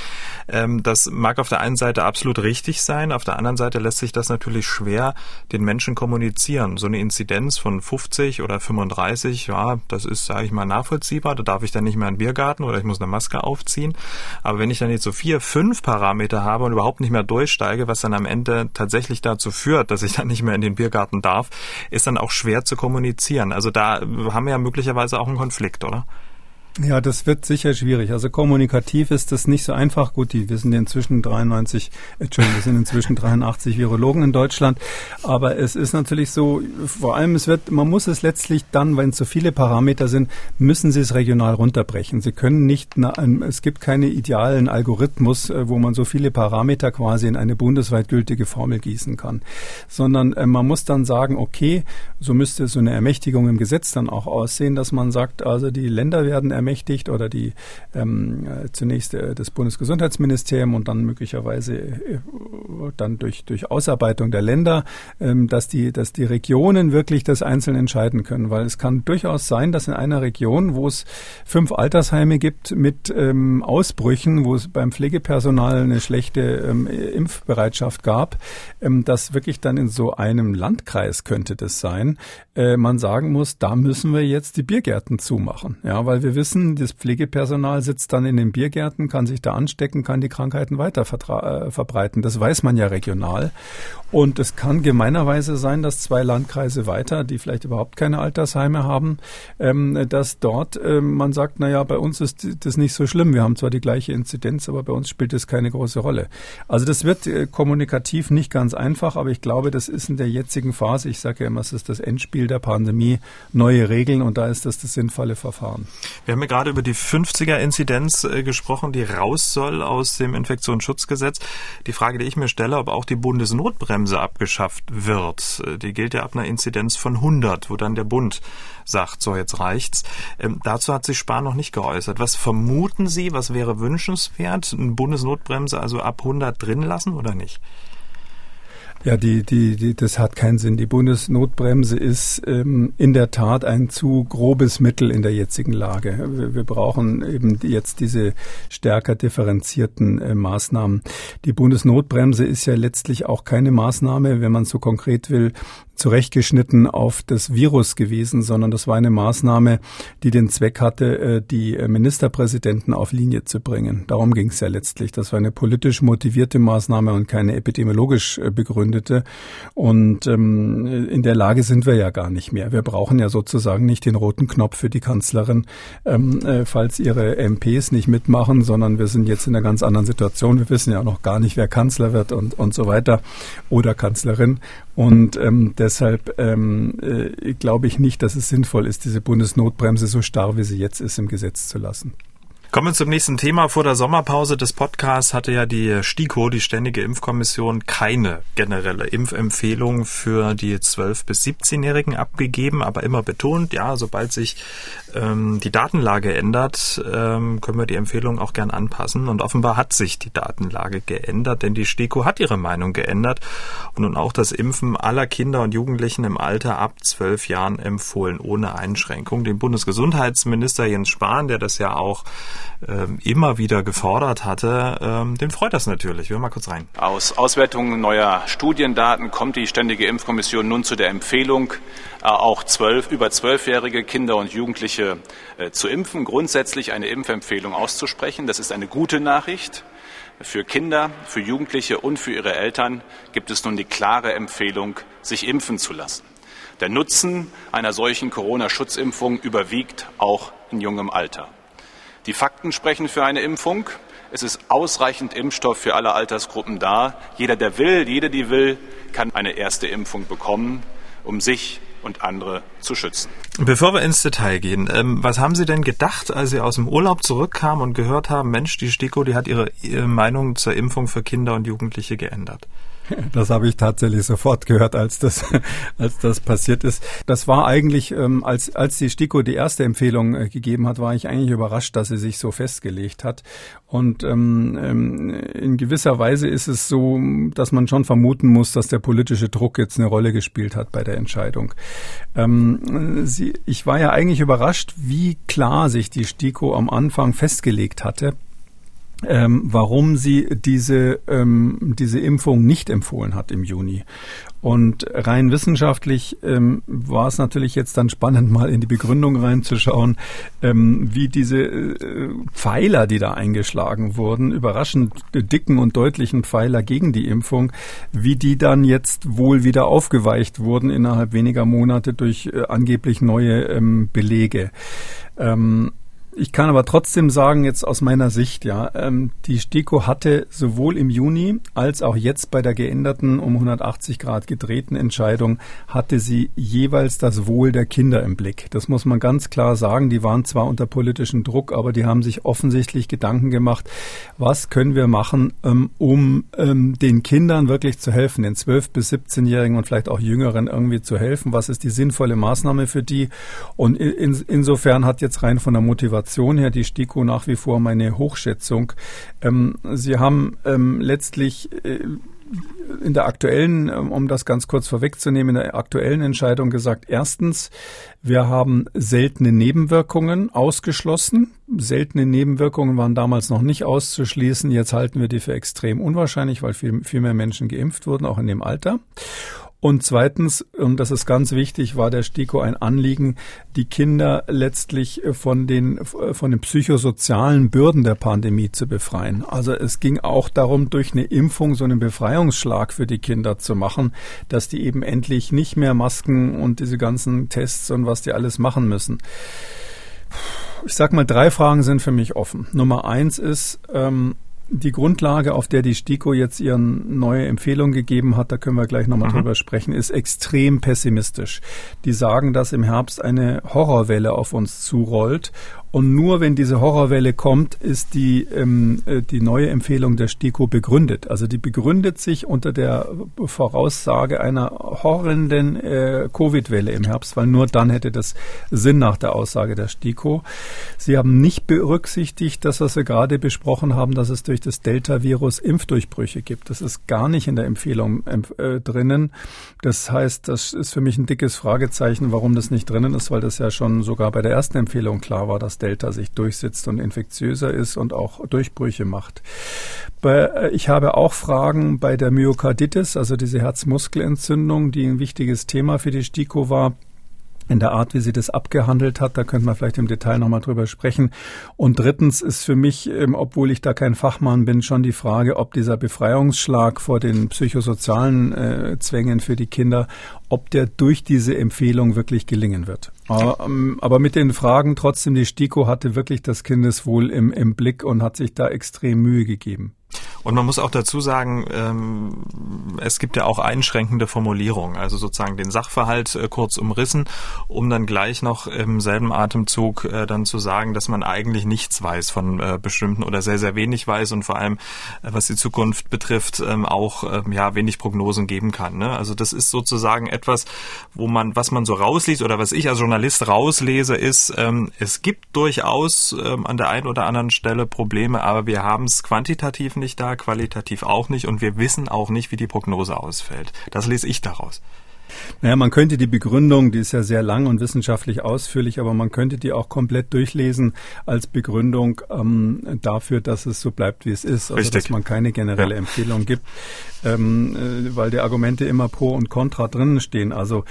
Ähm, das mag auf der einen Seite absolut richtig sein, auf der anderen Seite lässt sich das natürlich schwer den Menschen kommunizieren. So eine Inzidenz von 50 oder 35, ja, das ist, sage ich mal, nachvollziehbar. Da darf ich dann nicht mehr in den Biergarten oder ich muss eine Maske aufziehen. Aber wenn ich dann jetzt so vier, fünf Parameter habe und überhaupt nicht mehr durchsteige, was dann am Ende tatsächlich dazu führt, dass ich dann nicht mehr in den Biergarten darf, ist dann auch schwer zu kommunizieren. Also da haben wir ja möglicherweise auch einen Konflikt, oder? Ja, das wird sicher schwierig. Also kommunikativ ist das nicht so einfach. Gut, die, wir sind inzwischen 93, Entschuldigung, wir sind inzwischen 83 Virologen in Deutschland. Aber es ist natürlich so, vor allem es wird, man muss es letztlich dann, wenn es so viele Parameter sind, müssen Sie es regional runterbrechen. Sie können nicht, es gibt keine idealen Algorithmus, äh, wo man so viele Parameter quasi in eine bundesweit gültige Formel gießen kann. Sondern äh, man muss dann sagen, okay, so müsste so eine Ermächtigung im Gesetz dann auch aussehen, dass man sagt, also die Länder werden ermächtigt, ermächtigt oder die ähm, äh, zunächst äh, das Bundesgesundheitsministerium und dann möglicherweise äh, dann durch, durch Ausarbeitung der Länder, ähm, dass die, dass die Regionen wirklich das einzeln entscheiden können. Weil es kann durchaus sein, dass in einer Region, wo es fünf Altersheime gibt mit ähm, Ausbrüchen, wo es beim Pflegepersonal eine schlechte ähm, Impfbereitschaft gab, ähm, dass wirklich dann in so einem Landkreis könnte das sein, äh, man sagen muss, da müssen wir jetzt die Biergärten zumachen. Ja, weil wir wissen, das Pflegepersonal sitzt dann in den Biergärten, kann sich da anstecken, kann die Krankheiten weiter äh, verbreiten. Das weiß man ja regional. Und es kann gemeinerweise sein, dass zwei Landkreise weiter, die vielleicht überhaupt keine Altersheime haben, ähm, dass dort ähm, man sagt, na ja, bei uns ist das nicht so schlimm. Wir haben zwar die gleiche Inzidenz, aber bei uns spielt das keine große Rolle. Also das wird äh, kommunikativ nicht ganz einfach, aber ich glaube, das ist in der jetzigen Phase, ich sage ja immer, es ist das Endspiel der Pandemie, neue Regeln und da ist das das sinnvolle Verfahren. Wir haben ja gerade über die 50er-Inzidenz äh, gesprochen, die raus soll aus dem Infektionsschutzgesetz. Die Frage, die ich mir stelle, ob auch die Bundesnotbremse abgeschafft wird. Äh, die gilt ja ab einer Inzidenz von 100, wo dann der Bund sagt, so jetzt reicht's. Ähm, dazu hat sich Spahn noch nicht geäußert. Was vermuten Sie, was wäre wünschenswert? Eine Bundesnotbremse also ab 100 drin lassen oder nicht? Ja, die, die, die, das hat keinen Sinn. Die Bundesnotbremse ist ähm, in der Tat ein zu grobes Mittel in der jetzigen Lage. Wir, wir brauchen eben jetzt diese stärker differenzierten äh, Maßnahmen. Die Bundesnotbremse ist ja letztlich auch keine Maßnahme, wenn man so konkret will, zurechtgeschnitten auf das Virus gewesen, sondern das war eine Maßnahme, die den Zweck hatte, äh, die Ministerpräsidenten auf Linie zu bringen. Darum ging es ja letztlich. Das war eine politisch motivierte Maßnahme und keine epidemiologisch äh, begründete. Und ähm, in der Lage sind wir ja gar nicht mehr. Wir brauchen ja sozusagen nicht den roten Knopf für die Kanzlerin, ähm, äh, falls ihre MPs nicht mitmachen, sondern wir sind jetzt in einer ganz anderen Situation. Wir wissen ja noch gar nicht, wer Kanzler wird und, und so weiter oder Kanzlerin. Und ähm, deshalb ähm, äh, glaube ich nicht, dass es sinnvoll ist, diese Bundesnotbremse so starr, wie sie jetzt ist, im Gesetz zu lassen. Kommen wir zum nächsten Thema. Vor der Sommerpause des Podcasts hatte ja die STIKO, die Ständige Impfkommission, keine generelle Impfempfehlung für die 12- bis 17-Jährigen abgegeben, aber immer betont, ja, sobald sich ähm, die Datenlage ändert, ähm, können wir die Empfehlung auch gern anpassen. Und offenbar hat sich die Datenlage geändert, denn die STIKO hat ihre Meinung geändert und nun auch das Impfen aller Kinder und Jugendlichen im Alter ab 12 Jahren empfohlen, ohne Einschränkung. Den Bundesgesundheitsminister Jens Spahn, der das ja auch immer wieder gefordert hatte, ähm, den freut das natürlich. Wir mal kurz rein. Aus Auswertungen neuer Studiendaten kommt die Ständige Impfkommission nun zu der Empfehlung, äh, auch zwölf, über zwölfjährige Kinder und Jugendliche äh, zu impfen, grundsätzlich eine Impfempfehlung auszusprechen. Das ist eine gute Nachricht. Für Kinder, für Jugendliche und für ihre Eltern gibt es nun die klare Empfehlung, sich impfen zu lassen. Der Nutzen einer solchen Corona-Schutzimpfung überwiegt auch in jungem Alter. Die Fakten sprechen für eine Impfung. Es ist ausreichend Impfstoff für alle Altersgruppen da. Jeder, der will, jede, die will, kann eine erste Impfung bekommen, um sich und andere zu schützen. Bevor wir ins Detail gehen, ähm, was haben Sie denn gedacht, als Sie aus dem Urlaub zurückkamen und gehört haben, Mensch, die STIKO, die hat ihre, ihre Meinung zur Impfung für Kinder und Jugendliche geändert? Das habe ich tatsächlich sofort gehört, als das, als das passiert ist. Das war eigentlich, ähm, als, als die STIKO die erste Empfehlung äh, gegeben hat, war ich eigentlich überrascht, dass sie sich so festgelegt hat. Und ähm, ähm, in gewisser Weise ist es so, dass man schon vermuten muss, dass der politische Druck jetzt eine Rolle gespielt hat bei der Entscheidung. Ähm, sie, ich war ja eigentlich überrascht, wie klar sich die STIKO am Anfang festgelegt hatte ähm, warum sie diese, ähm, diese Impfung nicht empfohlen hat im Juni. Und rein wissenschaftlich ähm, war es natürlich jetzt dann spannend, mal in die Begründung reinzuschauen, ähm, wie diese äh, Pfeiler, die da eingeschlagen wurden, überraschend dicken und deutlichen Pfeiler gegen die Impfung, wie die dann jetzt wohl wieder aufgeweicht wurden innerhalb weniger Monate durch äh, angeblich neue ähm, Belege. Ähm, ich kann aber trotzdem sagen, jetzt aus meiner Sicht, ja, ähm, die STIKO hatte sowohl im Juni als auch jetzt bei der geänderten um 180 Grad gedrehten Entscheidung hatte sie jeweils das Wohl der Kinder im Blick. Das muss man ganz klar sagen. Die waren zwar unter politischem Druck, aber die haben sich offensichtlich Gedanken gemacht, was können wir machen, ähm, um ähm, den Kindern wirklich zu helfen, den 12 bis 17-Jährigen und vielleicht auch Jüngeren irgendwie zu helfen. Was ist die sinnvolle Maßnahme für die? Und in, insofern hat jetzt rein von der Motivation Motivation her die STIKO nach wie vor meine Hochschätzung. Ähm, Sie haben ähm, letztlich äh, in der aktuellen, ähm, um das ganz kurz vorwegzunehmen, in der aktuellen Entscheidung gesagt, erstens, wir haben seltene Nebenwirkungen ausgeschlossen. Seltene Nebenwirkungen waren damals noch nicht auszuschließen. Jetzt halten wir die für extrem unwahrscheinlich, weil viel, viel mehr Menschen geimpft wurden, auch in dem Alter. Und zweitens, und das ist ganz wichtig, war der STIKO ein Anliegen, die Kinder letztlich von den, von den psychosozialen Bürden der Pandemie zu befreien. Also es ging auch darum, durch eine Impfung so einen Befreiungsschlag für die Kinder zu machen, dass die eben endlich nicht mehr Masken und diese ganzen Tests und was die alles machen müssen. Ich sag mal, drei Fragen sind für mich offen. Nummer eins ist, ähm, die Grundlage, auf der die STIKO jetzt ihre neue Empfehlung gegeben hat, da können wir gleich nochmal mhm. drüber sprechen, ist extrem pessimistisch. Die sagen, dass im Herbst eine Horrorwelle auf uns zurollt und nur wenn diese Horrorwelle kommt, ist die, ähm, äh, die neue Empfehlung der STIKO begründet. Also die begründet sich unter der Voraussage einer horrenden äh, Covid-Welle im Herbst, weil nur dann hätte das Sinn nach der Aussage der STIKO. Sie haben nicht berücksichtigt, dass was wir gerade besprochen haben, dass es durch das Delta-Virus Impfdurchbrüche gibt. Das ist gar nicht in der Empfehlung äh, drinnen. Das heißt, das ist für mich ein dickes Fragezeichen, warum das nicht drinnen ist, weil das ja schon sogar bei der ersten Empfehlung klar war, dass Delta sich durchsetzt und infektiöser ist und auch Durchbrüche macht. Bei, ich habe auch Fragen bei der Myokarditis, also diese Herzmuskelentzündung, die ein wichtiges Thema für die STIKO war in der Art, wie sie das abgehandelt hat. Da könnte man vielleicht im Detail nochmal drüber sprechen. Und drittens ist für mich, ähm, obwohl ich da kein Fachmann bin, schon die Frage, ob dieser Befreiungsschlag vor den psychosozialen äh, Zwängen für die Kinder, ob der durch diese Empfehlung wirklich gelingen wird. Aber, ähm, aber mit den Fragen trotzdem, die STIKO hatte wirklich das Kindeswohl im, im Blick und hat sich da extrem Mühe gegeben. Und man muss auch dazu sagen, ähm, es gibt ja auch einschränkende Formulierungen, also sozusagen den Sachverhalt äh, kurz umrissen, um dann gleich noch im selben Atemzug äh, dann zu sagen, dass man eigentlich nichts weiß von äh, bestimmten oder sehr, sehr wenig weiß und vor allem, äh, was die Zukunft betrifft, ähm, auch ähm, ja wenig Prognosen geben kann. Ne? Also das ist sozusagen etwas, wo man, was man so rausliest oder was ich als Journalist rauslese, ist, ähm, es gibt durchaus ähm, an der einen oder anderen Stelle Probleme, aber wir haben es quantitativ nicht da, qualitativ auch nicht und wir wissen auch nicht, wie die Prognose ausfällt. Das lese ich daraus. Naja, man könnte die Begründung, die ist ja sehr lang und wissenschaftlich ausführlich, aber man könnte die auch komplett durchlesen als Begründung ähm, dafür, dass es so bleibt, wie es ist. Also Richtig. dass man keine generelle ja. Empfehlung gibt, ähm, äh, weil die Argumente immer pro und contra drinnen stehen. Also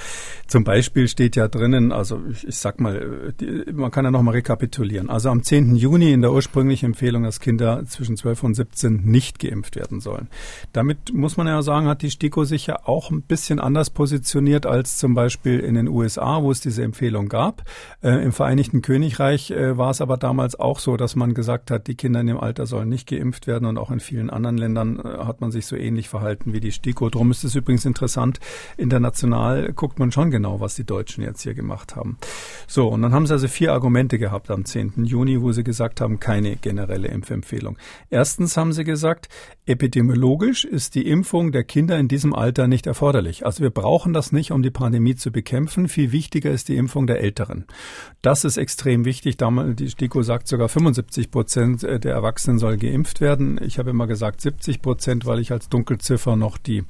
zum Beispiel steht ja drinnen, also ich, ich sag mal, die, man kann ja nochmal rekapitulieren. Also am 10. Juni in der ursprünglichen Empfehlung, dass Kinder zwischen 12 und 17 nicht geimpft werden sollen. Damit muss man ja sagen, hat die STIKO sich ja auch ein bisschen anders positioniert positioniert als zum Beispiel in den USA, wo es diese Empfehlung gab. Äh, Im Vereinigten Königreich äh, war es aber damals auch so, dass man gesagt hat, die Kinder in dem Alter sollen nicht geimpft werden und auch in vielen anderen Ländern äh, hat man sich so ähnlich verhalten wie die STIKO. Drum ist es übrigens interessant, international guckt man schon genau, was die Deutschen jetzt hier gemacht haben. So, und dann haben sie also vier Argumente gehabt am 10. Juni, wo sie gesagt haben, keine generelle Impfempfehlung. Erstens haben sie gesagt, epidemiologisch ist die Impfung der Kinder in diesem Alter nicht erforderlich. Also wir brauchen das nicht, um die Pandemie zu bekämpfen. Viel wichtiger ist die Impfung der Älteren. Das ist extrem wichtig. Die STIKO sagt sogar 75 Prozent der Erwachsenen soll geimpft werden. Ich habe immer gesagt 70 Prozent, weil ich als Dunkelziffer noch die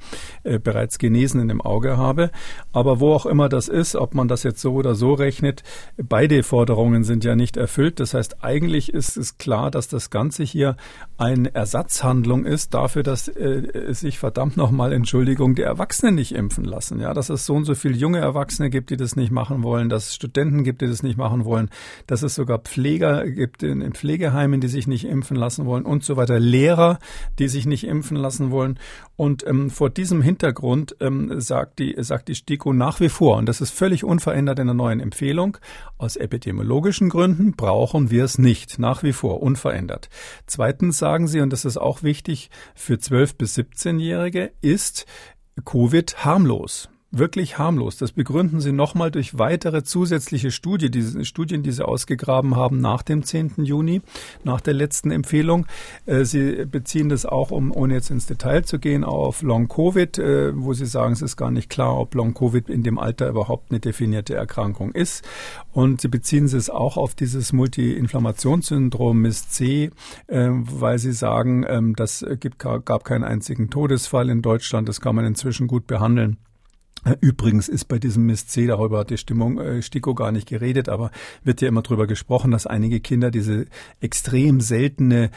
äh, bereits Genesenen im Auge habe. Aber wo auch immer das ist, ob man das jetzt so oder so rechnet, beide Forderungen sind ja nicht erfüllt. Das heißt, eigentlich ist es klar, dass das Ganze hier eine Ersatzhandlung ist dafür, dass äh, sich verdammt nochmal Entschuldigung die Erwachsenen nicht impfen lassen. Ja, dass es so und so viele junge Erwachsene gibt, die das nicht machen wollen, dass es Studenten gibt, die das nicht machen wollen, dass es sogar Pfleger gibt in, in Pflegeheimen, die sich nicht impfen lassen wollen und so weiter, Lehrer, die sich nicht impfen lassen wollen. Und ähm, vor diesem Hintergrund ähm, sagt die sagt die STIKO nach wie vor, und das ist völlig unverändert in der neuen Empfehlung, aus epidemiologischen Gründen brauchen wir es nicht, nach wie vor unverändert. Zweitens sagen sie, und das ist auch wichtig für 12 bis 17-Jährige, ist Covid harmlos wirklich harmlos. Das begründen sie nochmal durch weitere zusätzliche Studie, diese Studien, die sie ausgegraben haben nach dem 10. Juni, nach der letzten Empfehlung. Äh, sie beziehen das auch, um, ohne jetzt ins Detail zu gehen, auf Long-Covid, äh, wo sie sagen, es ist gar nicht klar, ob Long-Covid in dem Alter überhaupt eine definierte Erkrankung ist. Und sie beziehen es auch auf dieses Multi-Inflammationssyndrom MIS-C, äh, weil sie sagen, ähm, das gibt, gab keinen einzigen Todesfall in Deutschland, das kann man inzwischen gut behandeln. Übrigens ist bei diesem Mist C, darüber hat die Stimmung äh, Stiko gar nicht geredet, aber wird ja immer drüber gesprochen, dass einige Kinder diese extrem seltene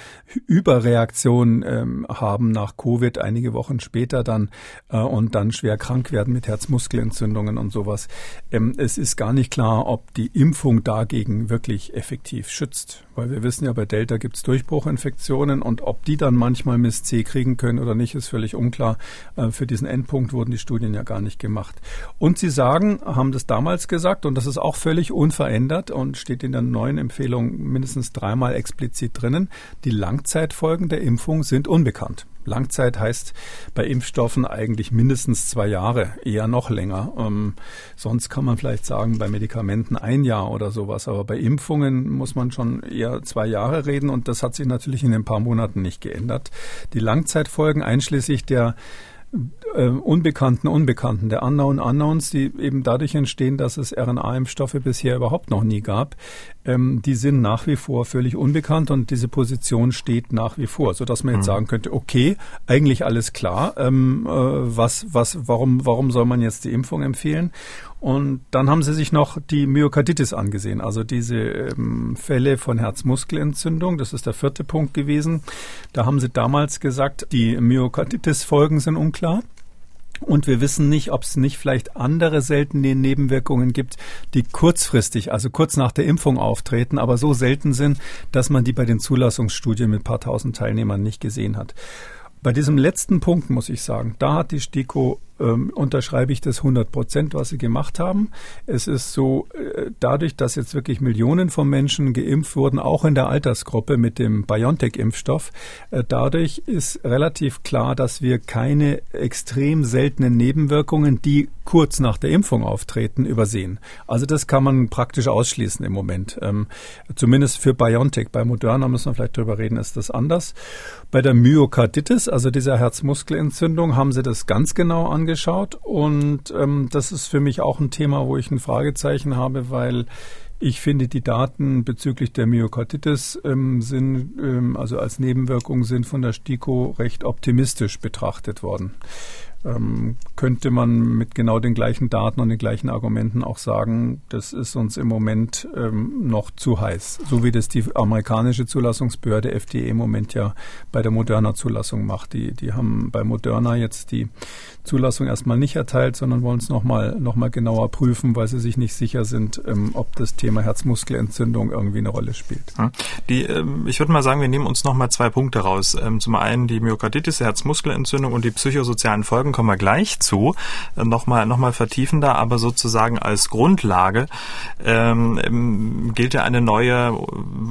Überreaktion ähm, haben nach Covid einige Wochen später dann äh, und dann schwer krank werden mit Herzmuskelentzündungen und sowas. Ähm, es ist gar nicht klar, ob die Impfung dagegen wirklich effektiv schützt, weil wir wissen ja, bei Delta gibt es Durchbruchinfektionen und ob die dann manchmal Mist C kriegen können oder nicht, ist völlig unklar. Äh, für diesen Endpunkt wurden die Studien ja gar nicht gemacht. Und Sie sagen, haben das damals gesagt, und das ist auch völlig unverändert und steht in der neuen Empfehlung mindestens dreimal explizit drinnen, die Langzeitfolgen der Impfung sind unbekannt. Langzeit heißt bei Impfstoffen eigentlich mindestens zwei Jahre, eher noch länger. Ähm, sonst kann man vielleicht sagen, bei Medikamenten ein Jahr oder sowas. Aber bei Impfungen muss man schon eher zwei Jahre reden und das hat sich natürlich in ein paar Monaten nicht geändert. Die Langzeitfolgen einschließlich der äh, unbekannten Unbekannten, der Unknown Unknowns, die eben dadurch entstehen, dass es RNA-Impfstoffe bisher überhaupt noch nie gab, ähm, die sind nach wie vor völlig unbekannt und diese Position steht nach wie vor, so dass man jetzt mhm. sagen könnte, okay, eigentlich alles klar, ähm, äh, was, was, warum, warum soll man jetzt die Impfung empfehlen? Und dann haben sie sich noch die Myokarditis angesehen, also diese ähm, Fälle von Herzmuskelentzündung. Das ist der vierte Punkt gewesen. Da haben sie damals gesagt, die Myokarditis-Folgen sind unklar. Und wir wissen nicht, ob es nicht vielleicht andere seltene Nebenwirkungen gibt, die kurzfristig, also kurz nach der Impfung auftreten, aber so selten sind, dass man die bei den Zulassungsstudien mit paar tausend Teilnehmern nicht gesehen hat. Bei diesem letzten Punkt muss ich sagen, da hat die STIKO ähm, unterschreibe ich das 100 Prozent, was sie gemacht haben. Es ist so, äh, dadurch, dass jetzt wirklich Millionen von Menschen geimpft wurden, auch in der Altersgruppe mit dem BioNTech-Impfstoff, äh, dadurch ist relativ klar, dass wir keine extrem seltenen Nebenwirkungen, die kurz nach der Impfung auftreten, übersehen. Also das kann man praktisch ausschließen im Moment. Ähm, zumindest für BioNTech. Bei Moderna müssen wir vielleicht drüber reden, ist das anders. Bei der Myokarditis, also dieser Herzmuskelentzündung, haben sie das ganz genau angeschaut angeschaut und ähm, das ist für mich auch ein Thema, wo ich ein Fragezeichen habe, weil ich finde, die Daten bezüglich der Myokarditis ähm, sind, ähm, also als Nebenwirkung sind von der STIKO recht optimistisch betrachtet worden ähm, könnte man mit genau den gleichen Daten und den gleichen Argumenten auch sagen, das ist uns im Moment ähm, noch zu heiß. So wie das die amerikanische Zulassungsbehörde FDA im Moment ja bei der Moderna-Zulassung macht. Die, die haben bei Moderna jetzt die Zulassung erstmal nicht erteilt, sondern wollen es nochmal noch mal genauer prüfen, weil sie sich nicht sicher sind, ähm, ob das Thema Herzmuskelentzündung irgendwie eine Rolle spielt. Die, ähm, ich würde mal sagen, wir nehmen uns nochmal zwei Punkte raus. Ähm, zum einen die Myokarditis, Herzmuskelentzündung und die psychosozialen Folgen kommen wir gleich zu, äh, nochmal noch mal vertiefender, aber sozusagen als Grundlage ähm, gilt ja eine neue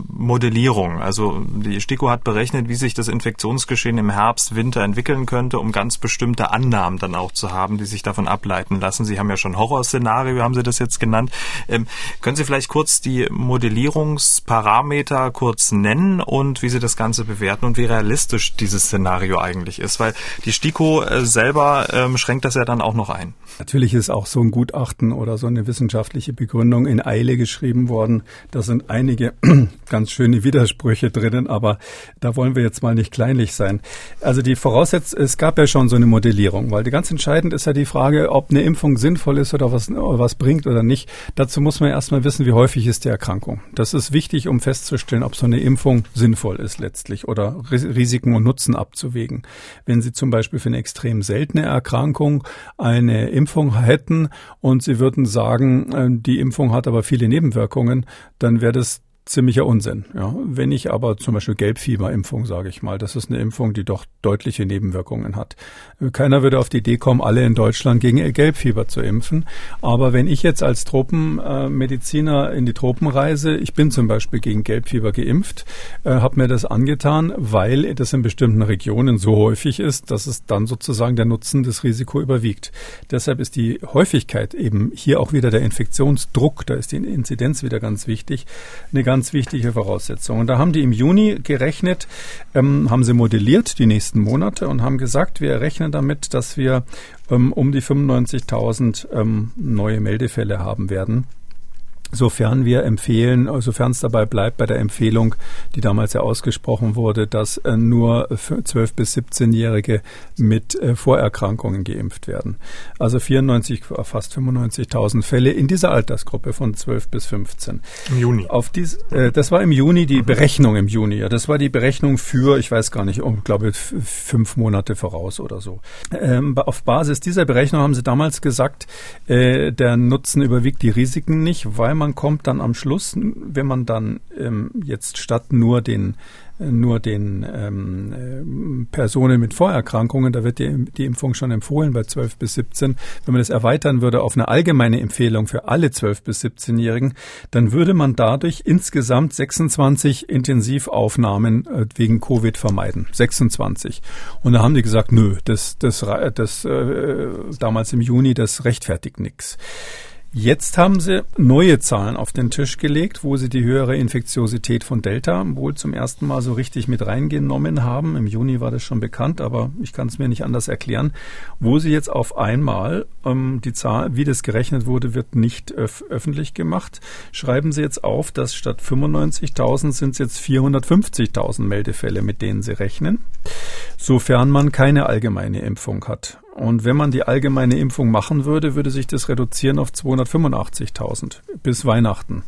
Modellierung. Also die STIKO hat berechnet, wie sich das Infektionsgeschehen im Herbst, Winter entwickeln könnte, um ganz bestimmte Annahmen dann auch zu haben, die sich davon ableiten lassen. Sie haben ja schon Horrorszenario, haben Sie das jetzt genannt. Ähm, können Sie vielleicht kurz die Modellierungsparameter kurz nennen und wie Sie das Ganze bewerten und wie realistisch dieses Szenario eigentlich ist? Weil die STIKO äh, selber ähm, schränkt das ja dann auch noch ein. Natürlich ist auch so ein Gutachten oder so eine wissenschaftliche Begründung in Eile geschrieben worden. Da sind einige ganz schöne Widersprüche drinnen, aber da wollen wir jetzt mal nicht kleinlich sein. Also die Voraussetzung, es gab ja schon so eine Modellierung, weil die ganz entscheidend ist ja die Frage, ob eine Impfung sinnvoll ist oder was, was bringt oder nicht. Dazu muss man erstmal wissen, wie häufig ist die Erkrankung. Das ist wichtig, um festzustellen, ob so eine Impfung sinnvoll ist letztlich oder Risiken und Nutzen abzuwägen. Wenn Sie zum Beispiel für eine extrem seltene Erkrankung eine Impfung hätten und Sie würden sagen, äh, die Impfung hat aber viele Nebenwirkungen, dann wäre das ziemlicher Unsinn. Ja. Wenn ich aber zum Beispiel Gelbfieberimpfung, sage ich mal, das ist eine Impfung, die doch deutliche Nebenwirkungen hat. Keiner würde auf die Idee kommen, alle in Deutschland gegen Gelbfieber zu impfen. Aber wenn ich jetzt als Tropenmediziner in die Tropen reise, ich bin zum Beispiel gegen Gelbfieber geimpft, äh, habe mir das angetan, weil das in bestimmten Regionen so häufig ist, dass es dann sozusagen der Nutzen des Risiko überwiegt. Deshalb ist die Häufigkeit eben hier auch wieder der Infektionsdruck, da ist die Inzidenz wieder ganz wichtig, eine ganz ganz wichtige Voraussetzung. Und da haben die im Juni gerechnet, ähm, haben sie modelliert die nächsten Monate und haben gesagt, wir rechnen damit, dass wir ähm, um die 95.000 ähm, neue Meldefälle haben werden sofern wir empfehlen, sofern es dabei bleibt bei der Empfehlung, die damals ja ausgesprochen wurde, dass äh, nur 12 bis 17-Jährige mit äh, Vorerkrankungen geimpft werden. Also 94, fast 95.000 Fälle in dieser Altersgruppe von 12 bis 15. Im Juni. Auf dies, äh, das war im Juni die mhm. Berechnung im Juni. Ja, das war die Berechnung für, ich weiß gar nicht, ich glaube fünf Monate voraus oder so. Ähm, auf Basis dieser Berechnung haben sie damals gesagt, äh, der Nutzen überwiegt die Risiken nicht, weil man kommt dann am Schluss, wenn man dann ähm, jetzt statt nur den nur den ähm, äh, Personen mit Vorerkrankungen, da wird die, die Impfung schon empfohlen bei 12 bis 17. Wenn man das erweitern würde auf eine allgemeine Empfehlung für alle 12 bis 17-Jährigen, dann würde man dadurch insgesamt 26 Intensivaufnahmen äh, wegen Covid vermeiden. 26. Und da haben die gesagt, nö, das, das, das äh, damals im Juni, das rechtfertigt nichts. Jetzt haben sie neue Zahlen auf den Tisch gelegt, wo sie die höhere Infektiosität von Delta wohl zum ersten Mal so richtig mit reingenommen haben. Im Juni war das schon bekannt, aber ich kann es mir nicht anders erklären. Wo sie jetzt auf einmal ähm, die Zahl, wie das gerechnet wurde, wird nicht öf öffentlich gemacht. Schreiben sie jetzt auf, dass statt 95.000 sind es jetzt 450.000 Meldefälle, mit denen sie rechnen, sofern man keine allgemeine Impfung hat. Und wenn man die allgemeine Impfung machen würde, würde sich das reduzieren auf 285.000 bis Weihnachten.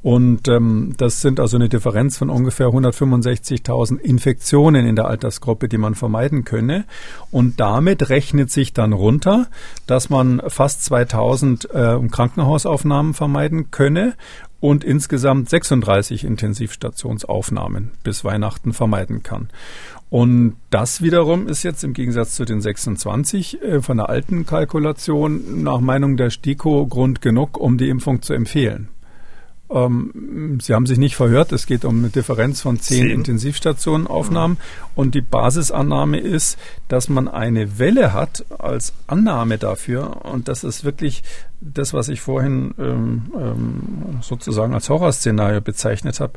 Und ähm, das sind also eine Differenz von ungefähr 165.000 Infektionen in der Altersgruppe, die man vermeiden könne. Und damit rechnet sich dann runter, dass man fast 2.000 äh, Krankenhausaufnahmen vermeiden könne und insgesamt 36 Intensivstationsaufnahmen bis Weihnachten vermeiden kann. Und das wiederum ist jetzt im Gegensatz zu den 26 äh, von der alten Kalkulation nach Meinung der STIKO Grund genug, um die Impfung zu empfehlen. Ähm, Sie haben sich nicht verhört, es geht um eine Differenz von zehn, zehn. Intensivstationenaufnahmen ja. und die Basisannahme ist, dass man eine Welle hat als Annahme dafür und das ist wirklich das, was ich vorhin ähm, ähm, sozusagen als Horrorszenario bezeichnet habe.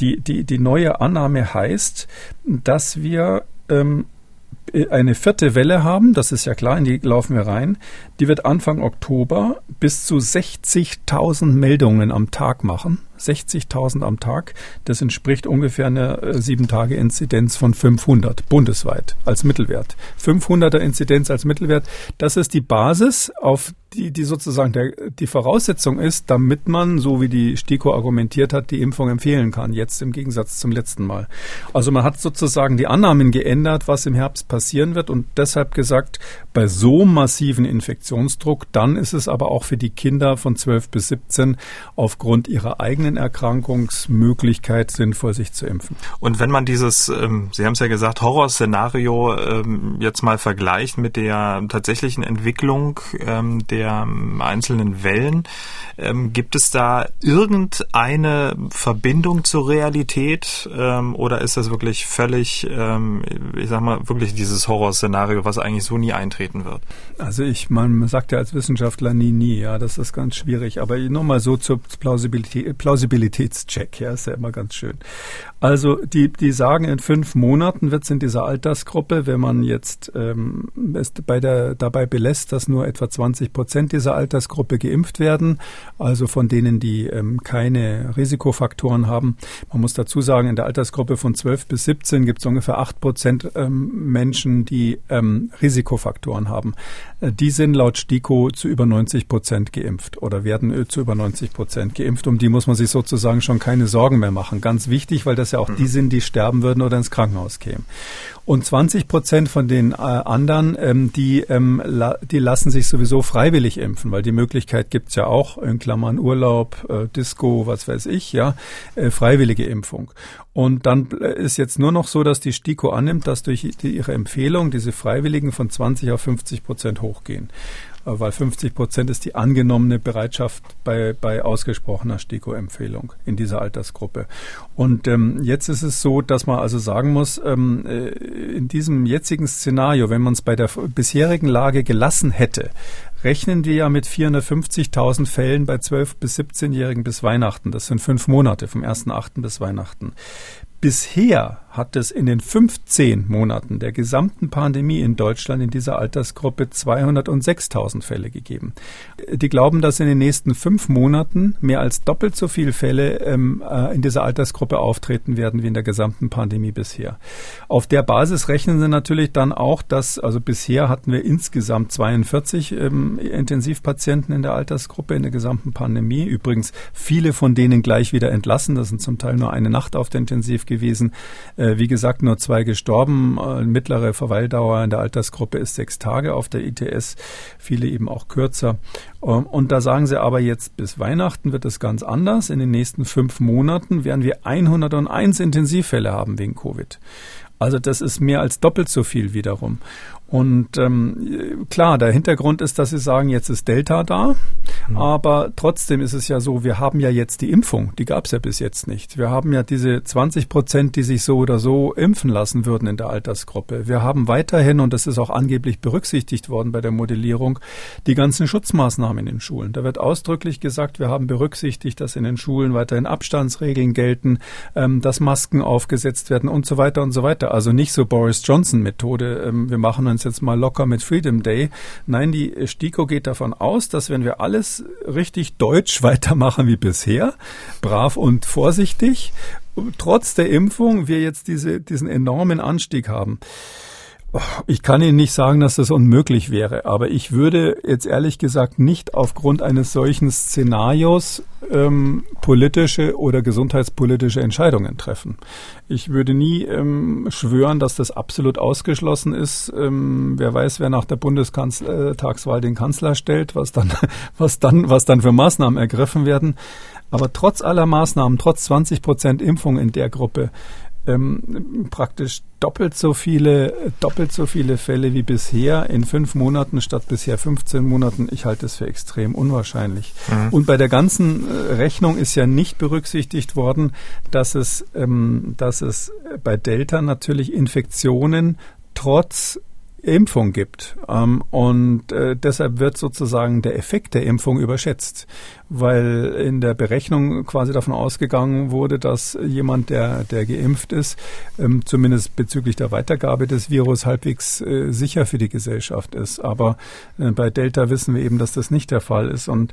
Die, die, die neue Annahme heißt, dass wir ähm, eine vierte Welle haben, das ist ja klar, in die laufen wir rein. Die wird Anfang Oktober bis zu 60.000 Meldungen am Tag machen. 60.000 am Tag. Das entspricht ungefähr einer 7-Tage-Inzidenz von 500 bundesweit als Mittelwert. 500er Inzidenz als Mittelwert, das ist die Basis, auf die, die sozusagen der, die Voraussetzung ist, damit man, so wie die STIKO argumentiert hat, die Impfung empfehlen kann, jetzt im Gegensatz zum letzten Mal. Also man hat sozusagen die Annahmen geändert, was im Herbst passieren wird und deshalb gesagt, bei so massiven Infektionsdruck, dann ist es aber auch für die Kinder von 12 bis 17 aufgrund ihrer eigenen Erkrankungsmöglichkeit sinnvoll, sich zu impfen. Und wenn man dieses, ähm, Sie haben es ja gesagt, Horrorszenario ähm, jetzt mal vergleicht mit der tatsächlichen Entwicklung ähm, der einzelnen Wellen, ähm, gibt es da irgendeine Verbindung zur Realität ähm, oder ist das wirklich völlig, ähm, ich sag mal, wirklich dieses Horrorszenario, was eigentlich so nie eintreten wird? Also ich, man sagt ja als Wissenschaftler nie, nie, ja, das ist ganz schwierig. Aber nur mal so zur Plausibilität, Plausibilitätscheck, ja, ist ja immer ganz schön. Also die, die sagen, in fünf Monaten wird es in dieser Altersgruppe, wenn man jetzt ähm, bei der, dabei belässt, dass nur etwa 20 Prozent dieser Altersgruppe geimpft werden, also von denen, die ähm, keine Risikofaktoren haben. Man muss dazu sagen, in der Altersgruppe von 12 bis 17 gibt es ungefähr 8 Prozent ähm, Menschen, die ähm, Risikofaktoren haben. Äh, die sind laut STIKO zu über 90 Prozent geimpft oder werden äh, zu über 90 Prozent geimpft. Um die muss man sich sozusagen schon keine Sorgen mehr machen. Ganz wichtig, weil das ja auch die mhm. sind, die sterben würden oder ins Krankenhaus kämen. Und 20 Prozent von den äh, anderen, ähm, die, ähm, la die lassen sich sowieso freiwillig impfen, weil die Möglichkeit gibt's ja auch, in Klammern Urlaub, äh, Disco, was weiß ich, ja, äh, freiwillige Impfung. Und dann äh, ist jetzt nur noch so, dass die STIKO annimmt, dass durch die, ihre Empfehlung diese Freiwilligen von 20 auf 50 Prozent hochgehen. Äh, weil 50 Prozent ist die angenommene Bereitschaft bei, bei ausgesprochener STIKO-Empfehlung in dieser Altersgruppe. Und ähm, jetzt ist es so, dass man also sagen muss, ähm, äh, in diesem jetzigen Szenario, wenn man es bei der bisherigen Lage gelassen hätte, rechnen wir ja mit 450.000 Fällen bei 12- bis 17-Jährigen bis Weihnachten. Das sind fünf Monate, vom 1.8. bis Weihnachten. Bisher hat es in den 15 Monaten der gesamten Pandemie in Deutschland in dieser Altersgruppe 206.000 Fälle gegeben. Die glauben, dass in den nächsten fünf Monaten mehr als doppelt so viele Fälle ähm, äh, in dieser Altersgruppe auftreten werden wie in der gesamten Pandemie bisher. Auf der Basis rechnen sie natürlich dann auch, dass, also bisher hatten wir insgesamt 42 ähm, Intensivpatienten in der Altersgruppe in der gesamten Pandemie. Übrigens viele von denen gleich wieder entlassen. Das sind zum Teil nur eine Nacht auf der Intensiv gewesen. Wie gesagt, nur zwei gestorben. Äh, mittlere Verweildauer in der Altersgruppe ist sechs Tage auf der ITS, viele eben auch kürzer. Ähm, und da sagen sie aber jetzt, bis Weihnachten wird es ganz anders. In den nächsten fünf Monaten werden wir 101 Intensivfälle haben wegen Covid. Also das ist mehr als doppelt so viel wiederum. Und ähm, klar, der Hintergrund ist, dass Sie sagen, jetzt ist Delta da, mhm. aber trotzdem ist es ja so, wir haben ja jetzt die Impfung, die gab es ja bis jetzt nicht. Wir haben ja diese 20 Prozent, die sich so oder so impfen lassen würden in der Altersgruppe. Wir haben weiterhin, und das ist auch angeblich berücksichtigt worden bei der Modellierung, die ganzen Schutzmaßnahmen in den Schulen. Da wird ausdrücklich gesagt, wir haben berücksichtigt, dass in den Schulen weiterhin Abstandsregeln gelten, ähm, dass Masken aufgesetzt werden und so weiter und so weiter. Also nicht so Boris Johnson Methode, ähm, wir machen uns jetzt mal locker mit Freedom Day. Nein, die STIKO geht davon aus, dass wenn wir alles richtig deutsch weitermachen wie bisher, brav und vorsichtig, trotz der Impfung wir jetzt diese, diesen enormen Anstieg haben. Ich kann Ihnen nicht sagen, dass das unmöglich wäre, aber ich würde jetzt ehrlich gesagt nicht aufgrund eines solchen Szenarios ähm, politische oder gesundheitspolitische Entscheidungen treffen. Ich würde nie ähm, schwören, dass das absolut ausgeschlossen ist. Ähm, wer weiß, wer nach der Bundestagswahl den Kanzler stellt, was dann, was dann, was dann für Maßnahmen ergriffen werden. Aber trotz aller Maßnahmen, trotz 20 Prozent Impfung in der Gruppe, ähm, praktisch doppelt so viele, doppelt so viele Fälle wie bisher in fünf Monaten statt bisher 15 Monaten. Ich halte es für extrem unwahrscheinlich. Mhm. Und bei der ganzen äh, Rechnung ist ja nicht berücksichtigt worden, dass es, ähm, dass es bei Delta natürlich Infektionen trotz Impfung gibt. Ähm, und äh, deshalb wird sozusagen der Effekt der Impfung überschätzt, weil in der Berechnung quasi davon ausgegangen wurde, dass jemand, der, der geimpft ist, ähm, zumindest bezüglich der Weitergabe des Virus halbwegs äh, sicher für die Gesellschaft ist. Aber äh, bei Delta wissen wir eben, dass das nicht der Fall ist. Und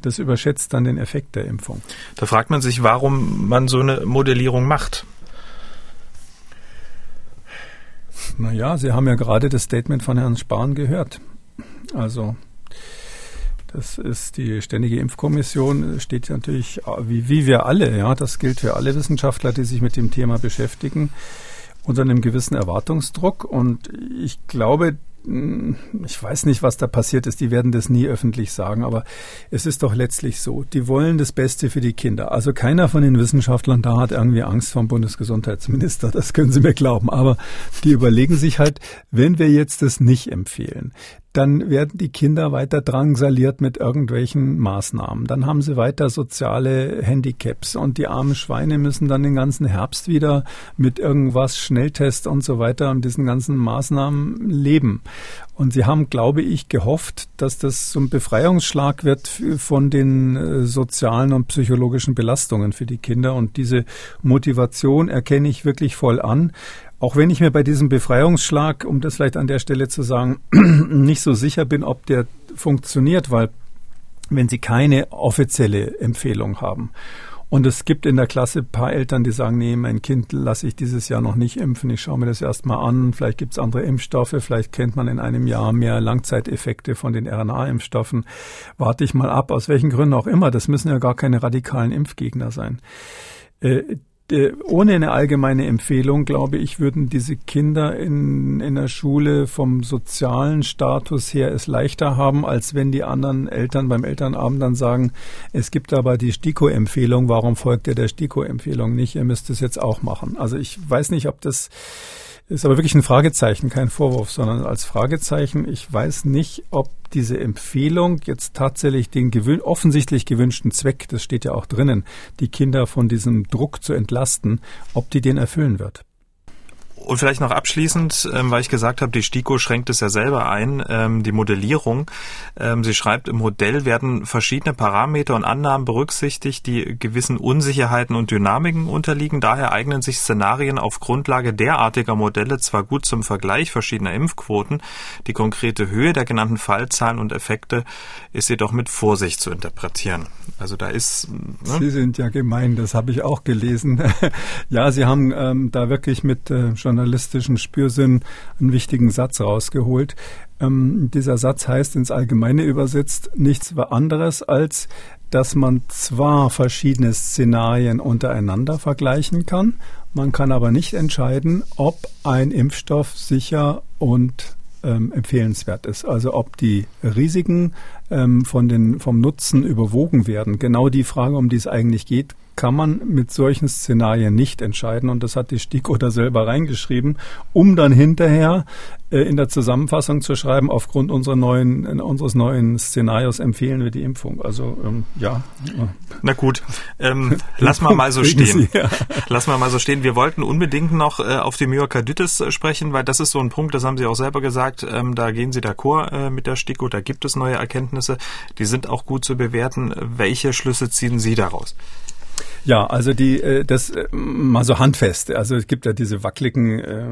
das überschätzt dann den Effekt der Impfung. Da fragt man sich, warum man so eine Modellierung macht. Naja, Sie haben ja gerade das Statement von Herrn Spahn gehört. Also Das ist die Ständige Impfkommission, steht natürlich, wie, wie wir alle, ja, das gilt für alle Wissenschaftler, die sich mit dem Thema beschäftigen, unter einem gewissen Erwartungsdruck. Und ich glaube, ich weiß nicht, was da passiert ist, die werden das nie öffentlich sagen, aber es ist doch letztlich so, die wollen das Beste für die Kinder. Also keiner von den Wissenschaftlern da hat irgendwie Angst vom Bundesgesundheitsminister, das können Sie mir glauben, aber die überlegen sich halt, wenn wir jetzt das nicht empfehlen, dann werden die Kinder weiter drangsaliert mit irgendwelchen Maßnahmen. Dann haben sie weiter soziale Handicaps und die armen Schweine müssen dann den ganzen Herbst wieder mit irgendwas, Schnelltest und so weiter und diesen ganzen Maßnahmen leben. Und sie haben, glaube ich, gehofft, dass das so ein Befreiungsschlag wird von den äh, sozialen und psychologischen Belastungen für die Kinder. Und diese Motivation erkenne ich wirklich voll an. Auch wenn ich mir bei diesem Befreiungsschlag, um das vielleicht an der Stelle zu sagen, nicht so sicher bin, ob der funktioniert, weil wenn Sie keine offizielle Empfehlung haben. Und es gibt in der Klasse ein paar Eltern, die sagen, nee, mein Kind lasse ich dieses Jahr noch nicht impfen, ich schaue mir das erstmal an, vielleicht gibt es andere Impfstoffe, vielleicht kennt man in einem Jahr mehr Langzeiteffekte von den RNA-Impfstoffen, warte ich mal ab, aus welchen Gründen auch immer, das müssen ja gar keine radikalen Impfgegner sein. Äh, ohne eine allgemeine Empfehlung, glaube ich, würden diese Kinder in, in der Schule vom sozialen Status her es leichter haben, als wenn die anderen Eltern beim Elternabend dann sagen, es gibt aber die STIKO-Empfehlung, warum folgt ihr der STIKO-Empfehlung nicht? Ihr müsst es jetzt auch machen. Also ich weiß nicht, ob das ist aber wirklich ein Fragezeichen, kein Vorwurf, sondern als Fragezeichen. Ich weiß nicht, ob diese Empfehlung jetzt tatsächlich den gewün offensichtlich gewünschten Zweck, das steht ja auch drinnen, die Kinder von diesem Druck zu entlasten, ob die den erfüllen wird. Und vielleicht noch abschließend, ähm, weil ich gesagt habe, die STIKO schränkt es ja selber ein, ähm, die Modellierung. Ähm, sie schreibt, im Modell werden verschiedene Parameter und Annahmen berücksichtigt, die gewissen Unsicherheiten und Dynamiken unterliegen. Daher eignen sich Szenarien auf Grundlage derartiger Modelle zwar gut zum Vergleich verschiedener Impfquoten, die konkrete Höhe der genannten Fallzahlen und Effekte ist jedoch mit Vorsicht zu interpretieren. Also da ist. Ne? Sie sind ja gemein, das habe ich auch gelesen. ja, Sie haben ähm, da wirklich mit äh, schon journalistischen Spürsinn einen wichtigen Satz rausgeholt. Ähm, dieser Satz heißt ins Allgemeine übersetzt nichts anderes als, dass man zwar verschiedene Szenarien untereinander vergleichen kann, man kann aber nicht entscheiden, ob ein Impfstoff sicher und ähm, empfehlenswert ist. Also ob die Risiken ähm, von den, vom Nutzen überwogen werden. Genau die Frage, um die es eigentlich geht, kann man mit solchen Szenarien nicht entscheiden. Und das hat die STIKO da selber reingeschrieben, um dann hinterher äh, in der Zusammenfassung zu schreiben, aufgrund unserer neuen, unseres neuen Szenarios empfehlen wir die Impfung. Also ähm, ja. Na gut, ähm, lass mal mal so stehen. Sie, ja. Lass mal mal so stehen. Wir wollten unbedingt noch äh, auf die Myokarditis äh, sprechen, weil das ist so ein Punkt, das haben Sie auch selber gesagt, ähm, da gehen Sie d'accord äh, mit der STIKO, da gibt es neue Erkenntnisse, die sind auch gut zu bewerten. Welche Schlüsse ziehen Sie daraus? Ja, also die äh, das äh, mal so handfest. Also es gibt ja diese wackeligen äh,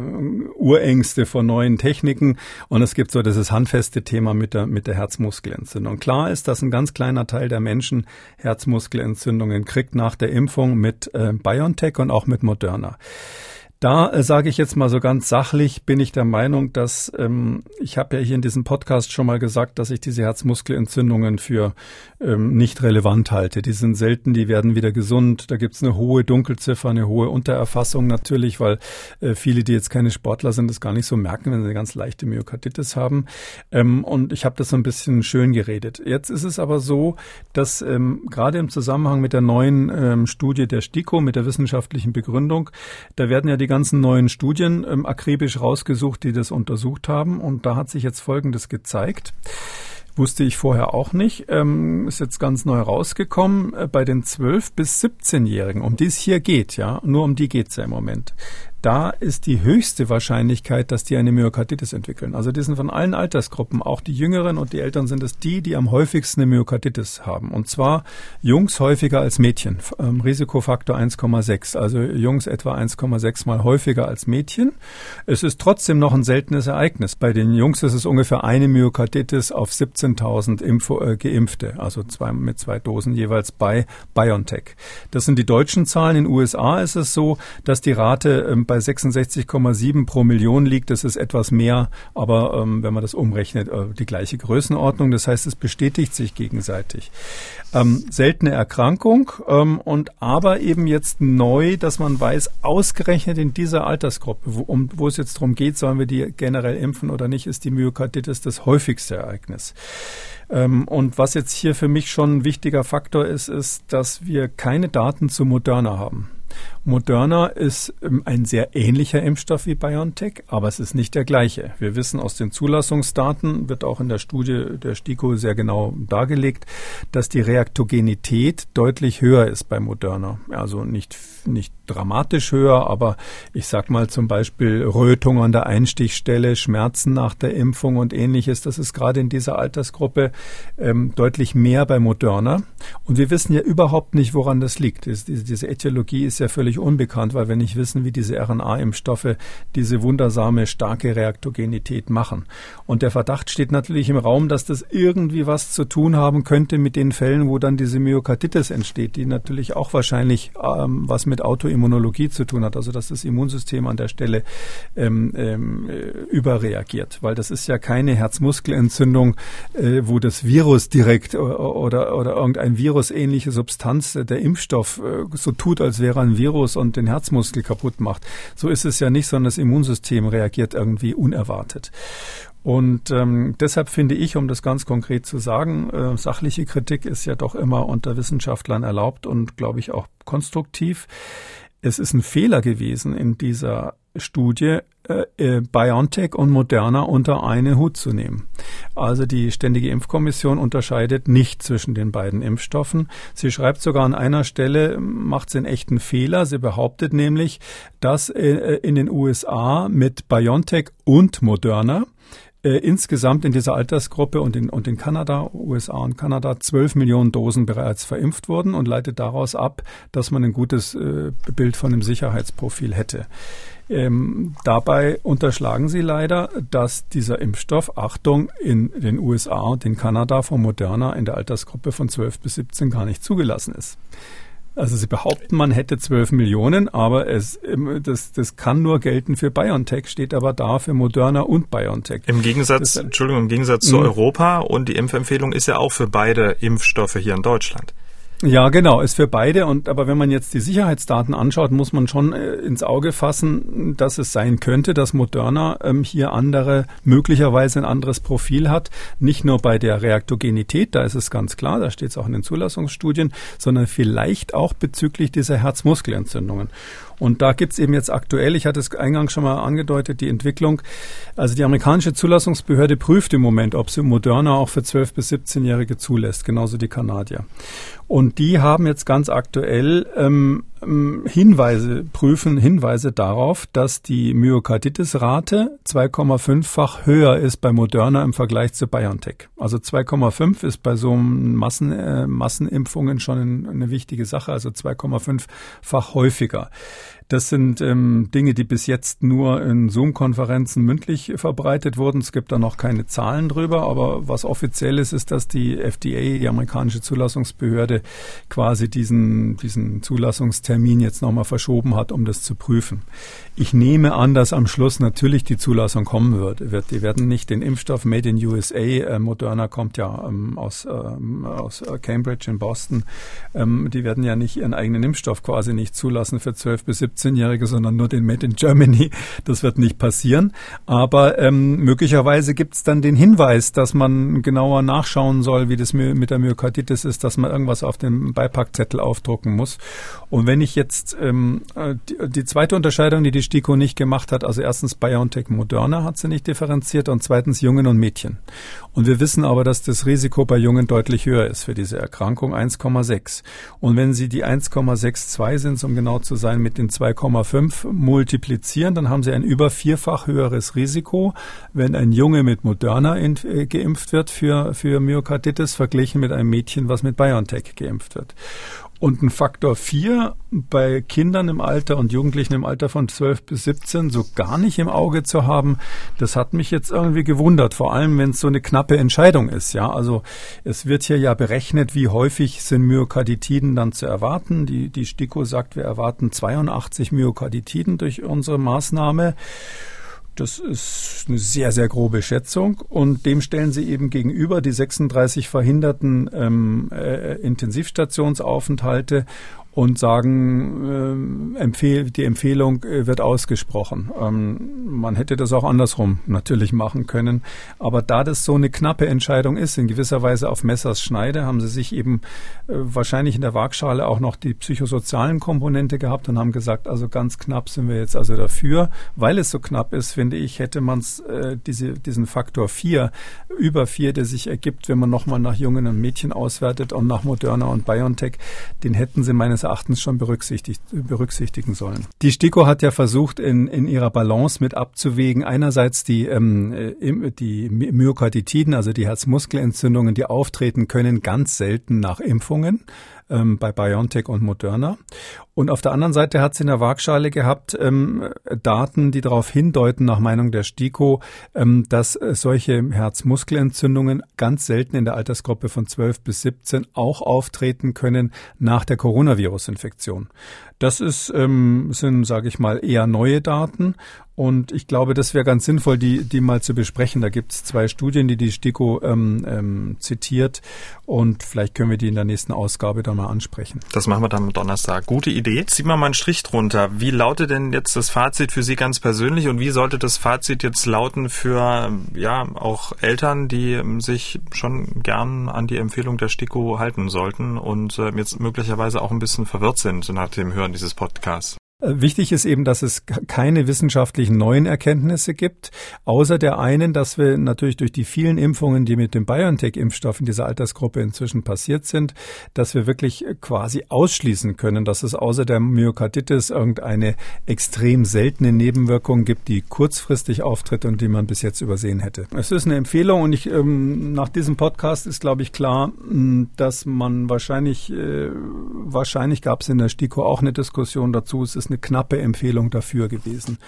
Urängste vor neuen Techniken und es gibt so dieses handfeste Thema mit der mit der Herzmuskelentzündung. Klar ist, dass ein ganz kleiner Teil der Menschen Herzmuskelentzündungen kriegt nach der Impfung mit äh, BioNTech und auch mit Moderna. Da äh, sage ich jetzt mal so ganz sachlich, bin ich der Meinung, dass ähm, ich habe ja hier in diesem Podcast schon mal gesagt, dass ich diese Herzmuskelentzündungen für ähm, nicht relevant halte. Die sind selten, die werden wieder gesund. Da gibt's eine hohe Dunkelziffer, eine hohe Untererfassung natürlich, weil äh, viele, die jetzt keine Sportler sind, das gar nicht so merken, wenn sie eine ganz leichte Myokarditis haben. Ähm, und ich habe das so ein bisschen schön geredet. Jetzt ist es aber so, dass ähm, gerade im Zusammenhang mit der neuen ähm, Studie der STIKO, mit der wissenschaftlichen Begründung, da werden ja die ganzen neuen Studien ähm, akribisch rausgesucht, die das untersucht haben. Und da hat sich jetzt Folgendes gezeigt. Wusste ich vorher auch nicht. Ähm, ist jetzt ganz neu rausgekommen. Äh, bei den 12- bis 17-Jährigen, um die es hier geht, ja, nur um die geht's ja im Moment da ist die höchste Wahrscheinlichkeit, dass die eine Myokarditis entwickeln. Also die sind von allen Altersgruppen, auch die Jüngeren und die Eltern sind es die, die am häufigsten eine Myokarditis haben. Und zwar Jungs häufiger als Mädchen. Ähm, Risikofaktor 1,6. Also Jungs etwa 1,6 mal häufiger als Mädchen. Es ist trotzdem noch ein seltenes Ereignis. Bei den Jungs ist es ungefähr eine Myokarditis auf 17.000 äh, Geimpfte, also zwei, mit zwei Dosen jeweils bei BioNTech. Das sind die deutschen Zahlen. In den USA ist es so, dass die Rate ähm, bei 66,7 pro Million liegt. Das ist etwas mehr, aber ähm, wenn man das umrechnet, äh, die gleiche Größenordnung. Das heißt, es bestätigt sich gegenseitig. Ähm, seltene Erkrankung ähm, und aber eben jetzt neu, dass man weiß, ausgerechnet in dieser Altersgruppe, wo, um, wo es jetzt darum geht, sollen wir die generell impfen oder nicht, ist die Myokarditis das häufigste Ereignis. Ähm, und was jetzt hier für mich schon ein wichtiger Faktor ist, ist, dass wir keine Daten zu Moderna haben. Moderna ist ähm, ein sehr ähnlicher Impfstoff wie BioNTech, aber es ist nicht der gleiche. Wir wissen aus den Zulassungsdaten, wird auch in der Studie der STIKO sehr genau dargelegt, dass die Reaktogenität deutlich höher ist bei Moderna. Also nicht, nicht dramatisch höher, aber ich sag mal zum Beispiel Rötung an der Einstichstelle, Schmerzen nach der Impfung und ähnliches. Das ist gerade in dieser Altersgruppe ähm, deutlich mehr bei Moderna. Und wir wissen ja überhaupt nicht, woran das liegt. Diese, Äthiologie ist ja völlig unbekannt, weil wir nicht wissen, wie diese RNA-Impfstoffe diese wundersame starke Reaktogenität machen. Und der Verdacht steht natürlich im Raum, dass das irgendwie was zu tun haben könnte mit den Fällen, wo dann diese Myokarditis entsteht, die natürlich auch wahrscheinlich ähm, was mit Autoimmunologie zu tun hat, also dass das Immunsystem an der Stelle ähm, ähm, äh, überreagiert, weil das ist ja keine Herzmuskelentzündung, äh, wo das Virus direkt oder, oder, oder irgendein virusähnliche Substanz, der Impfstoff äh, so tut, als wäre ein Virus und den Herzmuskel kaputt macht. So ist es ja nicht, sondern das Immunsystem reagiert irgendwie unerwartet. Und ähm, deshalb finde ich, um das ganz konkret zu sagen, äh, sachliche Kritik ist ja doch immer unter Wissenschaftlern erlaubt und, glaube ich, auch konstruktiv. Es ist ein Fehler gewesen in dieser Studie äh, äh, BioNTech und Moderna unter einen Hut zu nehmen. Also die Ständige Impfkommission unterscheidet nicht zwischen den beiden Impfstoffen. Sie schreibt sogar an einer Stelle, macht sie einen echten Fehler. Sie behauptet nämlich, dass äh, in den USA mit BioNTech und Moderna insgesamt in dieser Altersgruppe und in, und in Kanada, USA und Kanada, 12 Millionen Dosen bereits verimpft wurden und leitet daraus ab, dass man ein gutes Bild von dem Sicherheitsprofil hätte. Ähm, dabei unterschlagen sie leider, dass dieser Impfstoff, Achtung, in den USA und in Kanada von Moderna in der Altersgruppe von 12 bis 17 gar nicht zugelassen ist. Also Sie behaupten, man hätte 12 Millionen, aber es, ähm, das, das kann nur gelten für BioNTech, steht aber da für Moderna und BioNTech. Im Gegensatz, das, Entschuldigung, im Gegensatz zu mhm. Europa und die Impfempfehlung ist ja auch für beide Impfstoffe hier in Deutschland. Ja, genau, ist für beide. Und aber wenn man jetzt die Sicherheitsdaten anschaut, muss man schon äh, ins Auge fassen, dass es sein könnte, dass Moderna ähm, hier andere, möglicherweise ein anderes Profil hat. Nicht nur bei der Reaktogenität, da ist es ganz klar, da steht es auch in den Zulassungsstudien, sondern vielleicht auch bezüglich dieser Herzmuskelentzündungen. Und da gibt's eben jetzt aktuell, ich hatte es eingangs schon mal angedeutet, die Entwicklung. Also die amerikanische Zulassungsbehörde prüft im Moment, ob sie Moderna auch für 12- bis 17-Jährige zulässt, genauso die Kanadier. Und die haben jetzt ganz aktuell ähm, Hinweise, prüfen Hinweise darauf, dass die Myokarditis-Rate 2,5-fach höher ist bei Moderna im Vergleich zu BioNTech. Also 2,5 ist bei so Massen, äh, Massenimpfungen schon eine wichtige Sache, also 2,5-fach häufiger. Das sind ähm, Dinge, die bis jetzt nur in Zoom-Konferenzen mündlich verbreitet wurden. Es gibt da noch keine Zahlen drüber, aber was offiziell ist, ist, dass die FDA, die amerikanische Zulassungsbehörde, quasi diesen, diesen Zulassungstermin jetzt nochmal verschoben hat, um das zu prüfen. Ich nehme an, dass am Schluss natürlich die Zulassung kommen wird. die werden nicht den Impfstoff Made in USA, äh, Moderna kommt ja ähm, aus, ähm, aus Cambridge in Boston, ähm, die werden ja nicht ihren eigenen Impfstoff quasi nicht zulassen für 12 bis 17 17-Jährige, sondern nur den Made in Germany. Das wird nicht passieren. Aber ähm, möglicherweise gibt es dann den Hinweis, dass man genauer nachschauen soll, wie das mit der Myokarditis ist, dass man irgendwas auf dem Beipackzettel aufdrucken muss. Und wenn ich jetzt ähm, die, die zweite Unterscheidung, die die STIKO nicht gemacht hat, also erstens BioNTech Moderna hat sie nicht differenziert und zweitens Jungen und Mädchen. Und wir wissen aber, dass das Risiko bei Jungen deutlich höher ist für diese Erkrankung, 1,6. Und wenn Sie die 1,62 sind, um genau zu sein, mit den 2,5 multiplizieren, dann haben Sie ein über vierfach höheres Risiko, wenn ein Junge mit Moderna äh, geimpft wird für, für Myokarditis, verglichen mit einem Mädchen, was mit BioNTech geimpft wird. Und ein Faktor 4 bei Kindern im Alter und Jugendlichen im Alter von 12 bis 17 so gar nicht im Auge zu haben, das hat mich jetzt irgendwie gewundert, vor allem wenn es so eine knappe Entscheidung ist. Ja, also es wird hier ja berechnet, wie häufig sind Myokarditiden dann zu erwarten. Die, die STIKO sagt, wir erwarten 82 Myokarditiden durch unsere Maßnahme. Das ist eine sehr, sehr grobe Schätzung. Und dem stellen Sie eben gegenüber die 36 verhinderten ähm, äh, Intensivstationsaufenthalte und sagen, äh, empfehl, die Empfehlung äh, wird ausgesprochen. Ähm, man hätte das auch andersrum natürlich machen können. Aber da das so eine knappe Entscheidung ist, in gewisser Weise auf Messers Schneide, haben sie sich eben äh, wahrscheinlich in der Waagschale auch noch die psychosozialen Komponente gehabt und haben gesagt, also ganz knapp sind wir jetzt also dafür. Weil es so knapp ist, finde ich, hätte man äh, diese, diesen Faktor 4, über 4, der sich ergibt, wenn man nochmal nach Jungen und Mädchen auswertet und nach Moderna und BioNTech, den hätten sie meines Erachtens schon berücksichtigt, berücksichtigen sollen. Die STIKO hat ja versucht, in, in ihrer Balance mit abzuwägen, einerseits die, ähm, äh, die Myokarditiden, also die Herzmuskelentzündungen, die auftreten können, ganz selten nach Impfungen ähm, bei BioNTech und Moderna. Und auf der anderen Seite hat sie in der Waagschale gehabt ähm, Daten, die darauf hindeuten, nach Meinung der STIKO, ähm, dass äh, solche Herzmuskelentzündungen ganz selten in der Altersgruppe von 12 bis 17 auch auftreten können nach der Coronavirus-Infektion. Das ist, ähm, sind, sage ich mal, eher neue Daten. Und ich glaube, das wäre ganz sinnvoll, die, die mal zu besprechen. Da gibt es zwei Studien, die die STIKO ähm, ähm, zitiert. Und vielleicht können wir die in der nächsten Ausgabe dann mal ansprechen. Das machen wir dann am Donnerstag. Gute Idee. Ziehen wir mal einen Strich drunter. Wie lautet denn jetzt das Fazit für Sie ganz persönlich und wie sollte das Fazit jetzt lauten für ja auch Eltern, die ähm, sich schon gern an die Empfehlung der STIKO halten sollten und äh, jetzt möglicherweise auch ein bisschen verwirrt sind nach dem Hören dieses Podcasts? Äh, wichtig ist eben, dass es keine wissenschaftlichen neuen Erkenntnisse gibt, außer der einen, dass wir natürlich durch die vielen Impfungen, die mit dem BioNTech-Impfstoff in dieser Altersgruppe inzwischen passiert sind, dass wir wirklich quasi ausschließen können, dass es außer der Myokarditis irgendeine extrem seltene Nebenwirkung gibt, die kurzfristig auftritt und die man bis jetzt übersehen hätte. Es ist eine Empfehlung und ich, ähm, nach diesem Podcast ist, glaube ich, klar, dass man wahrscheinlich, äh, wahrscheinlich gab es in der STIKO auch eine Diskussion dazu. Es ist eine knappe Empfehlung dafür gewesen.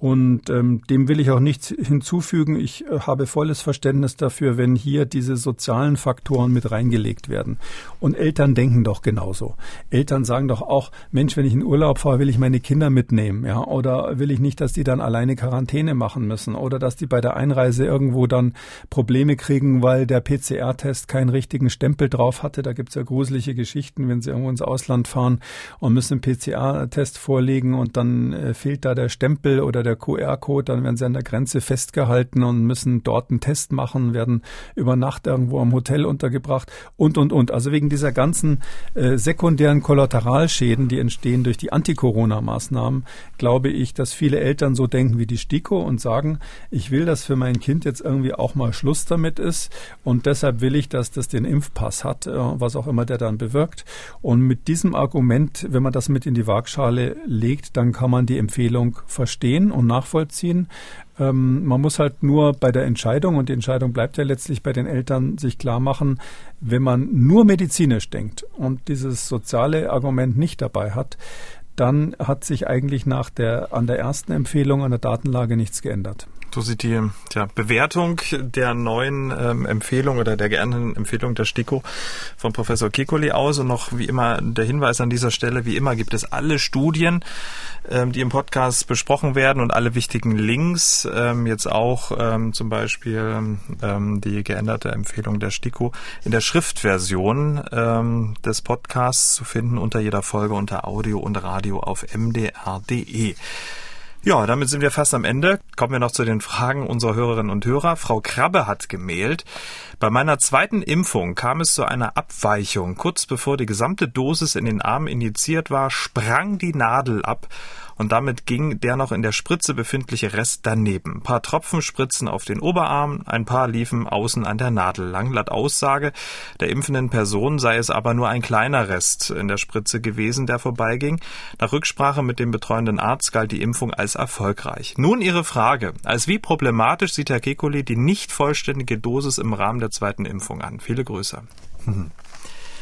Und ähm, dem will ich auch nichts hinzufügen. Ich äh, habe volles Verständnis dafür, wenn hier diese sozialen Faktoren mit reingelegt werden. Und Eltern denken doch genauso. Eltern sagen doch auch, Mensch, wenn ich in Urlaub fahre, will ich meine Kinder mitnehmen, ja, oder will ich nicht, dass die dann alleine Quarantäne machen müssen oder dass die bei der Einreise irgendwo dann Probleme kriegen, weil der PCR-Test keinen richtigen Stempel drauf hatte. Da gibt's ja gruselige Geschichten, wenn sie irgendwo ins Ausland fahren und müssen einen PCR-Test vorlegen und dann äh, fehlt da der Stempel oder der QR-Code, dann werden sie an der Grenze festgehalten und müssen dort einen Test machen, werden über Nacht irgendwo am Hotel untergebracht und, und, und. Also wegen dieser ganzen äh, sekundären Kollateralschäden, die entstehen durch die Anti-Corona-Maßnahmen, glaube ich, dass viele Eltern so denken wie die STIKO und sagen, ich will, dass für mein Kind jetzt irgendwie auch mal Schluss damit ist und deshalb will ich, dass das den Impfpass hat, äh, was auch immer der dann bewirkt. Und mit diesem Argument, wenn man das mit in die Waagschale legt, dann kann man die Empfehlung verstehen und nachvollziehen. Ähm, man muss halt nur bei der Entscheidung, und die Entscheidung bleibt ja letztlich bei den Eltern, sich klar machen, wenn man nur medizinisch denkt und dieses soziale Argument nicht dabei hat, dann hat sich eigentlich nach der, an der ersten Empfehlung an der Datenlage nichts geändert. So sieht die tja, Bewertung der neuen ähm, Empfehlung oder der geänderten Empfehlung der STIKO von Professor Kikoli aus. Und noch wie immer der Hinweis an dieser Stelle, wie immer gibt es alle Studien, ähm, die im Podcast besprochen werden und alle wichtigen Links, ähm, jetzt auch ähm, zum Beispiel ähm, die geänderte Empfehlung der STIKO in der Schriftversion ähm, des Podcasts zu finden unter jeder Folge unter Audio und Radio auf mdr.de. Ja, damit sind wir fast am Ende. Kommen wir noch zu den Fragen unserer Hörerinnen und Hörer. Frau Krabbe hat gemailt. Bei meiner zweiten Impfung kam es zu einer Abweichung. Kurz bevor die gesamte Dosis in den Arm injiziert war, sprang die Nadel ab und damit ging der noch in der Spritze befindliche Rest daneben. Ein paar Tropfen spritzen auf den Oberarm, ein paar liefen außen an der Nadel lang. Laut Aussage der impfenden Person sei es aber nur ein kleiner Rest in der Spritze gewesen, der vorbeiging. Nach Rücksprache mit dem betreuenden Arzt galt die Impfung als erfolgreich. Nun Ihre Frage. Als wie problematisch sieht Herr Kekuli die nicht vollständige Dosis im Rahmen der zweiten Impfung an? Viele Grüße.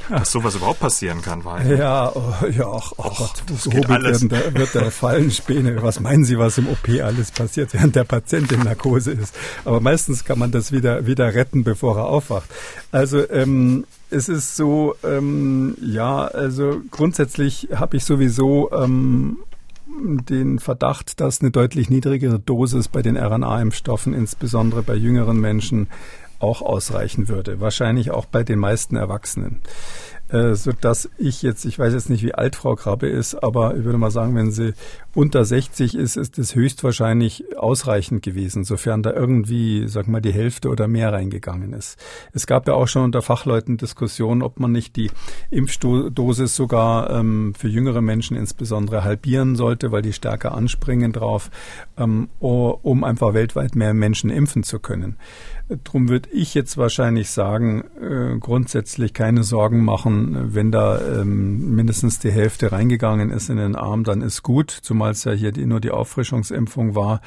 dass sowas überhaupt passieren kann. Weil ja, oh, ja, ach, oh, oh Gott, so werden, da wird der Fallenspäne. Was meinen Sie, was im OP alles passiert, während der Patient in Narkose ist? Aber meistens kann man das wieder, wieder retten, bevor er aufwacht. Also, ähm, es ist so, ähm, ja, also grundsätzlich habe ich sowieso ähm, den Verdacht, dass eine deutlich niedrigere Dosis bei den RNA-Impfstoffen, insbesondere bei jüngeren Menschen, auch ausreichen würde. Wahrscheinlich auch bei den meisten Erwachsenen äh, so dass ich jetzt, ich weiß jetzt nicht, wie alt Frau Krabbe ist, aber ich würde mal sagen, wenn sie unter 60 ist, ist es höchstwahrscheinlich ausreichend gewesen, sofern da irgendwie, sag mal, die Hälfte oder mehr reingegangen ist. Es gab ja auch schon unter Fachleuten Diskussionen, ob man nicht die Impfdosis sogar ähm, für jüngere Menschen insbesondere halbieren sollte, weil die stärker anspringen drauf, ähm, um einfach weltweit mehr Menschen impfen zu können. Drum würde ich jetzt wahrscheinlich sagen, äh, grundsätzlich keine Sorgen machen, wenn da ähm, mindestens die Hälfte reingegangen ist in den Arm, dann ist gut, zumal es ja hier die, nur die Auffrischungsimpfung war.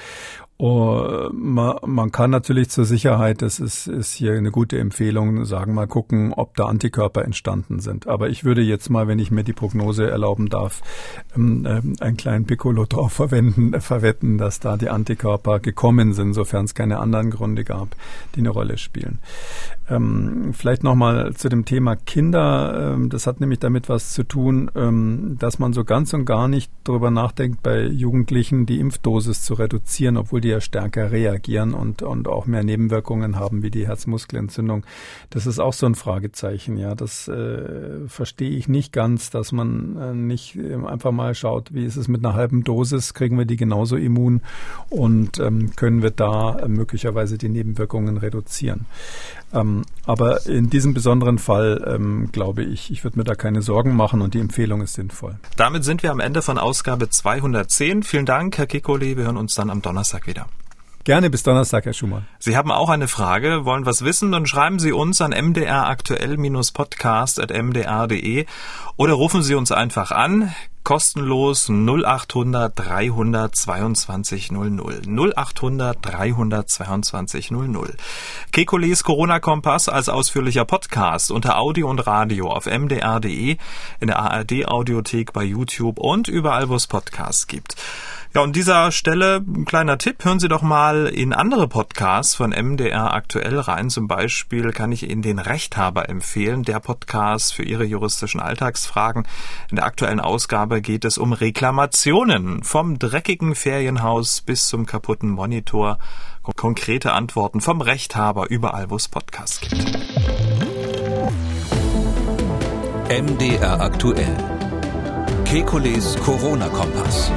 Oh, man, man, kann natürlich zur Sicherheit, das ist, ist hier eine gute Empfehlung, sagen mal gucken, ob da Antikörper entstanden sind. Aber ich würde jetzt mal, wenn ich mir die Prognose erlauben darf, ähm, ähm, einen kleinen Piccolo drauf verwenden, verwetten, dass da die Antikörper gekommen sind, sofern es keine anderen Gründe gab, die eine Rolle spielen. Ähm, vielleicht nochmal zu dem Thema Kinder. Ähm, das hat nämlich damit was zu tun, ähm, dass man so ganz und gar nicht darüber nachdenkt, bei Jugendlichen die Impfdosis zu reduzieren, obwohl die ja stärker reagieren und, und auch mehr Nebenwirkungen haben, wie die Herzmuskelentzündung. Das ist auch so ein Fragezeichen. Ja, das äh, verstehe ich nicht ganz, dass man äh, nicht äh, einfach mal schaut, wie ist es mit einer halben Dosis, kriegen wir die genauso immun und ähm, können wir da äh, möglicherweise die Nebenwirkungen reduzieren. Ähm, aber in diesem besonderen Fall ähm, glaube ich, ich würde mir da keine Sorgen machen und die Empfehlung ist sinnvoll. Damit sind wir am Ende von Ausgabe 210. Vielen Dank, Herr Kikoli. Wir hören uns dann am Donnerstag wieder. Gerne bis Donnerstag, Herr Schumann. Sie haben auch eine Frage, wollen was wissen, dann schreiben Sie uns an mdraktuell-podcast.mdr.de oder rufen Sie uns einfach an kostenlos 0800 322 00. 0800 322 00. Kekules Corona-Kompass als ausführlicher Podcast unter Audio und Radio auf mdr.de, in der ARD-Audiothek bei YouTube und überall, wo es Podcasts gibt. Ja, und dieser Stelle ein kleiner Tipp, hören Sie doch mal in andere Podcasts von MDR aktuell rein. Zum Beispiel kann ich Ihnen den Rechthaber empfehlen, der Podcast für Ihre juristischen Alltagsfragen. In der aktuellen Ausgabe geht es um Reklamationen vom dreckigen Ferienhaus bis zum kaputten Monitor. Konkrete Antworten vom Rechthaber überall, wo es Podcasts gibt. MDR aktuell. Kekules Corona-Kompass.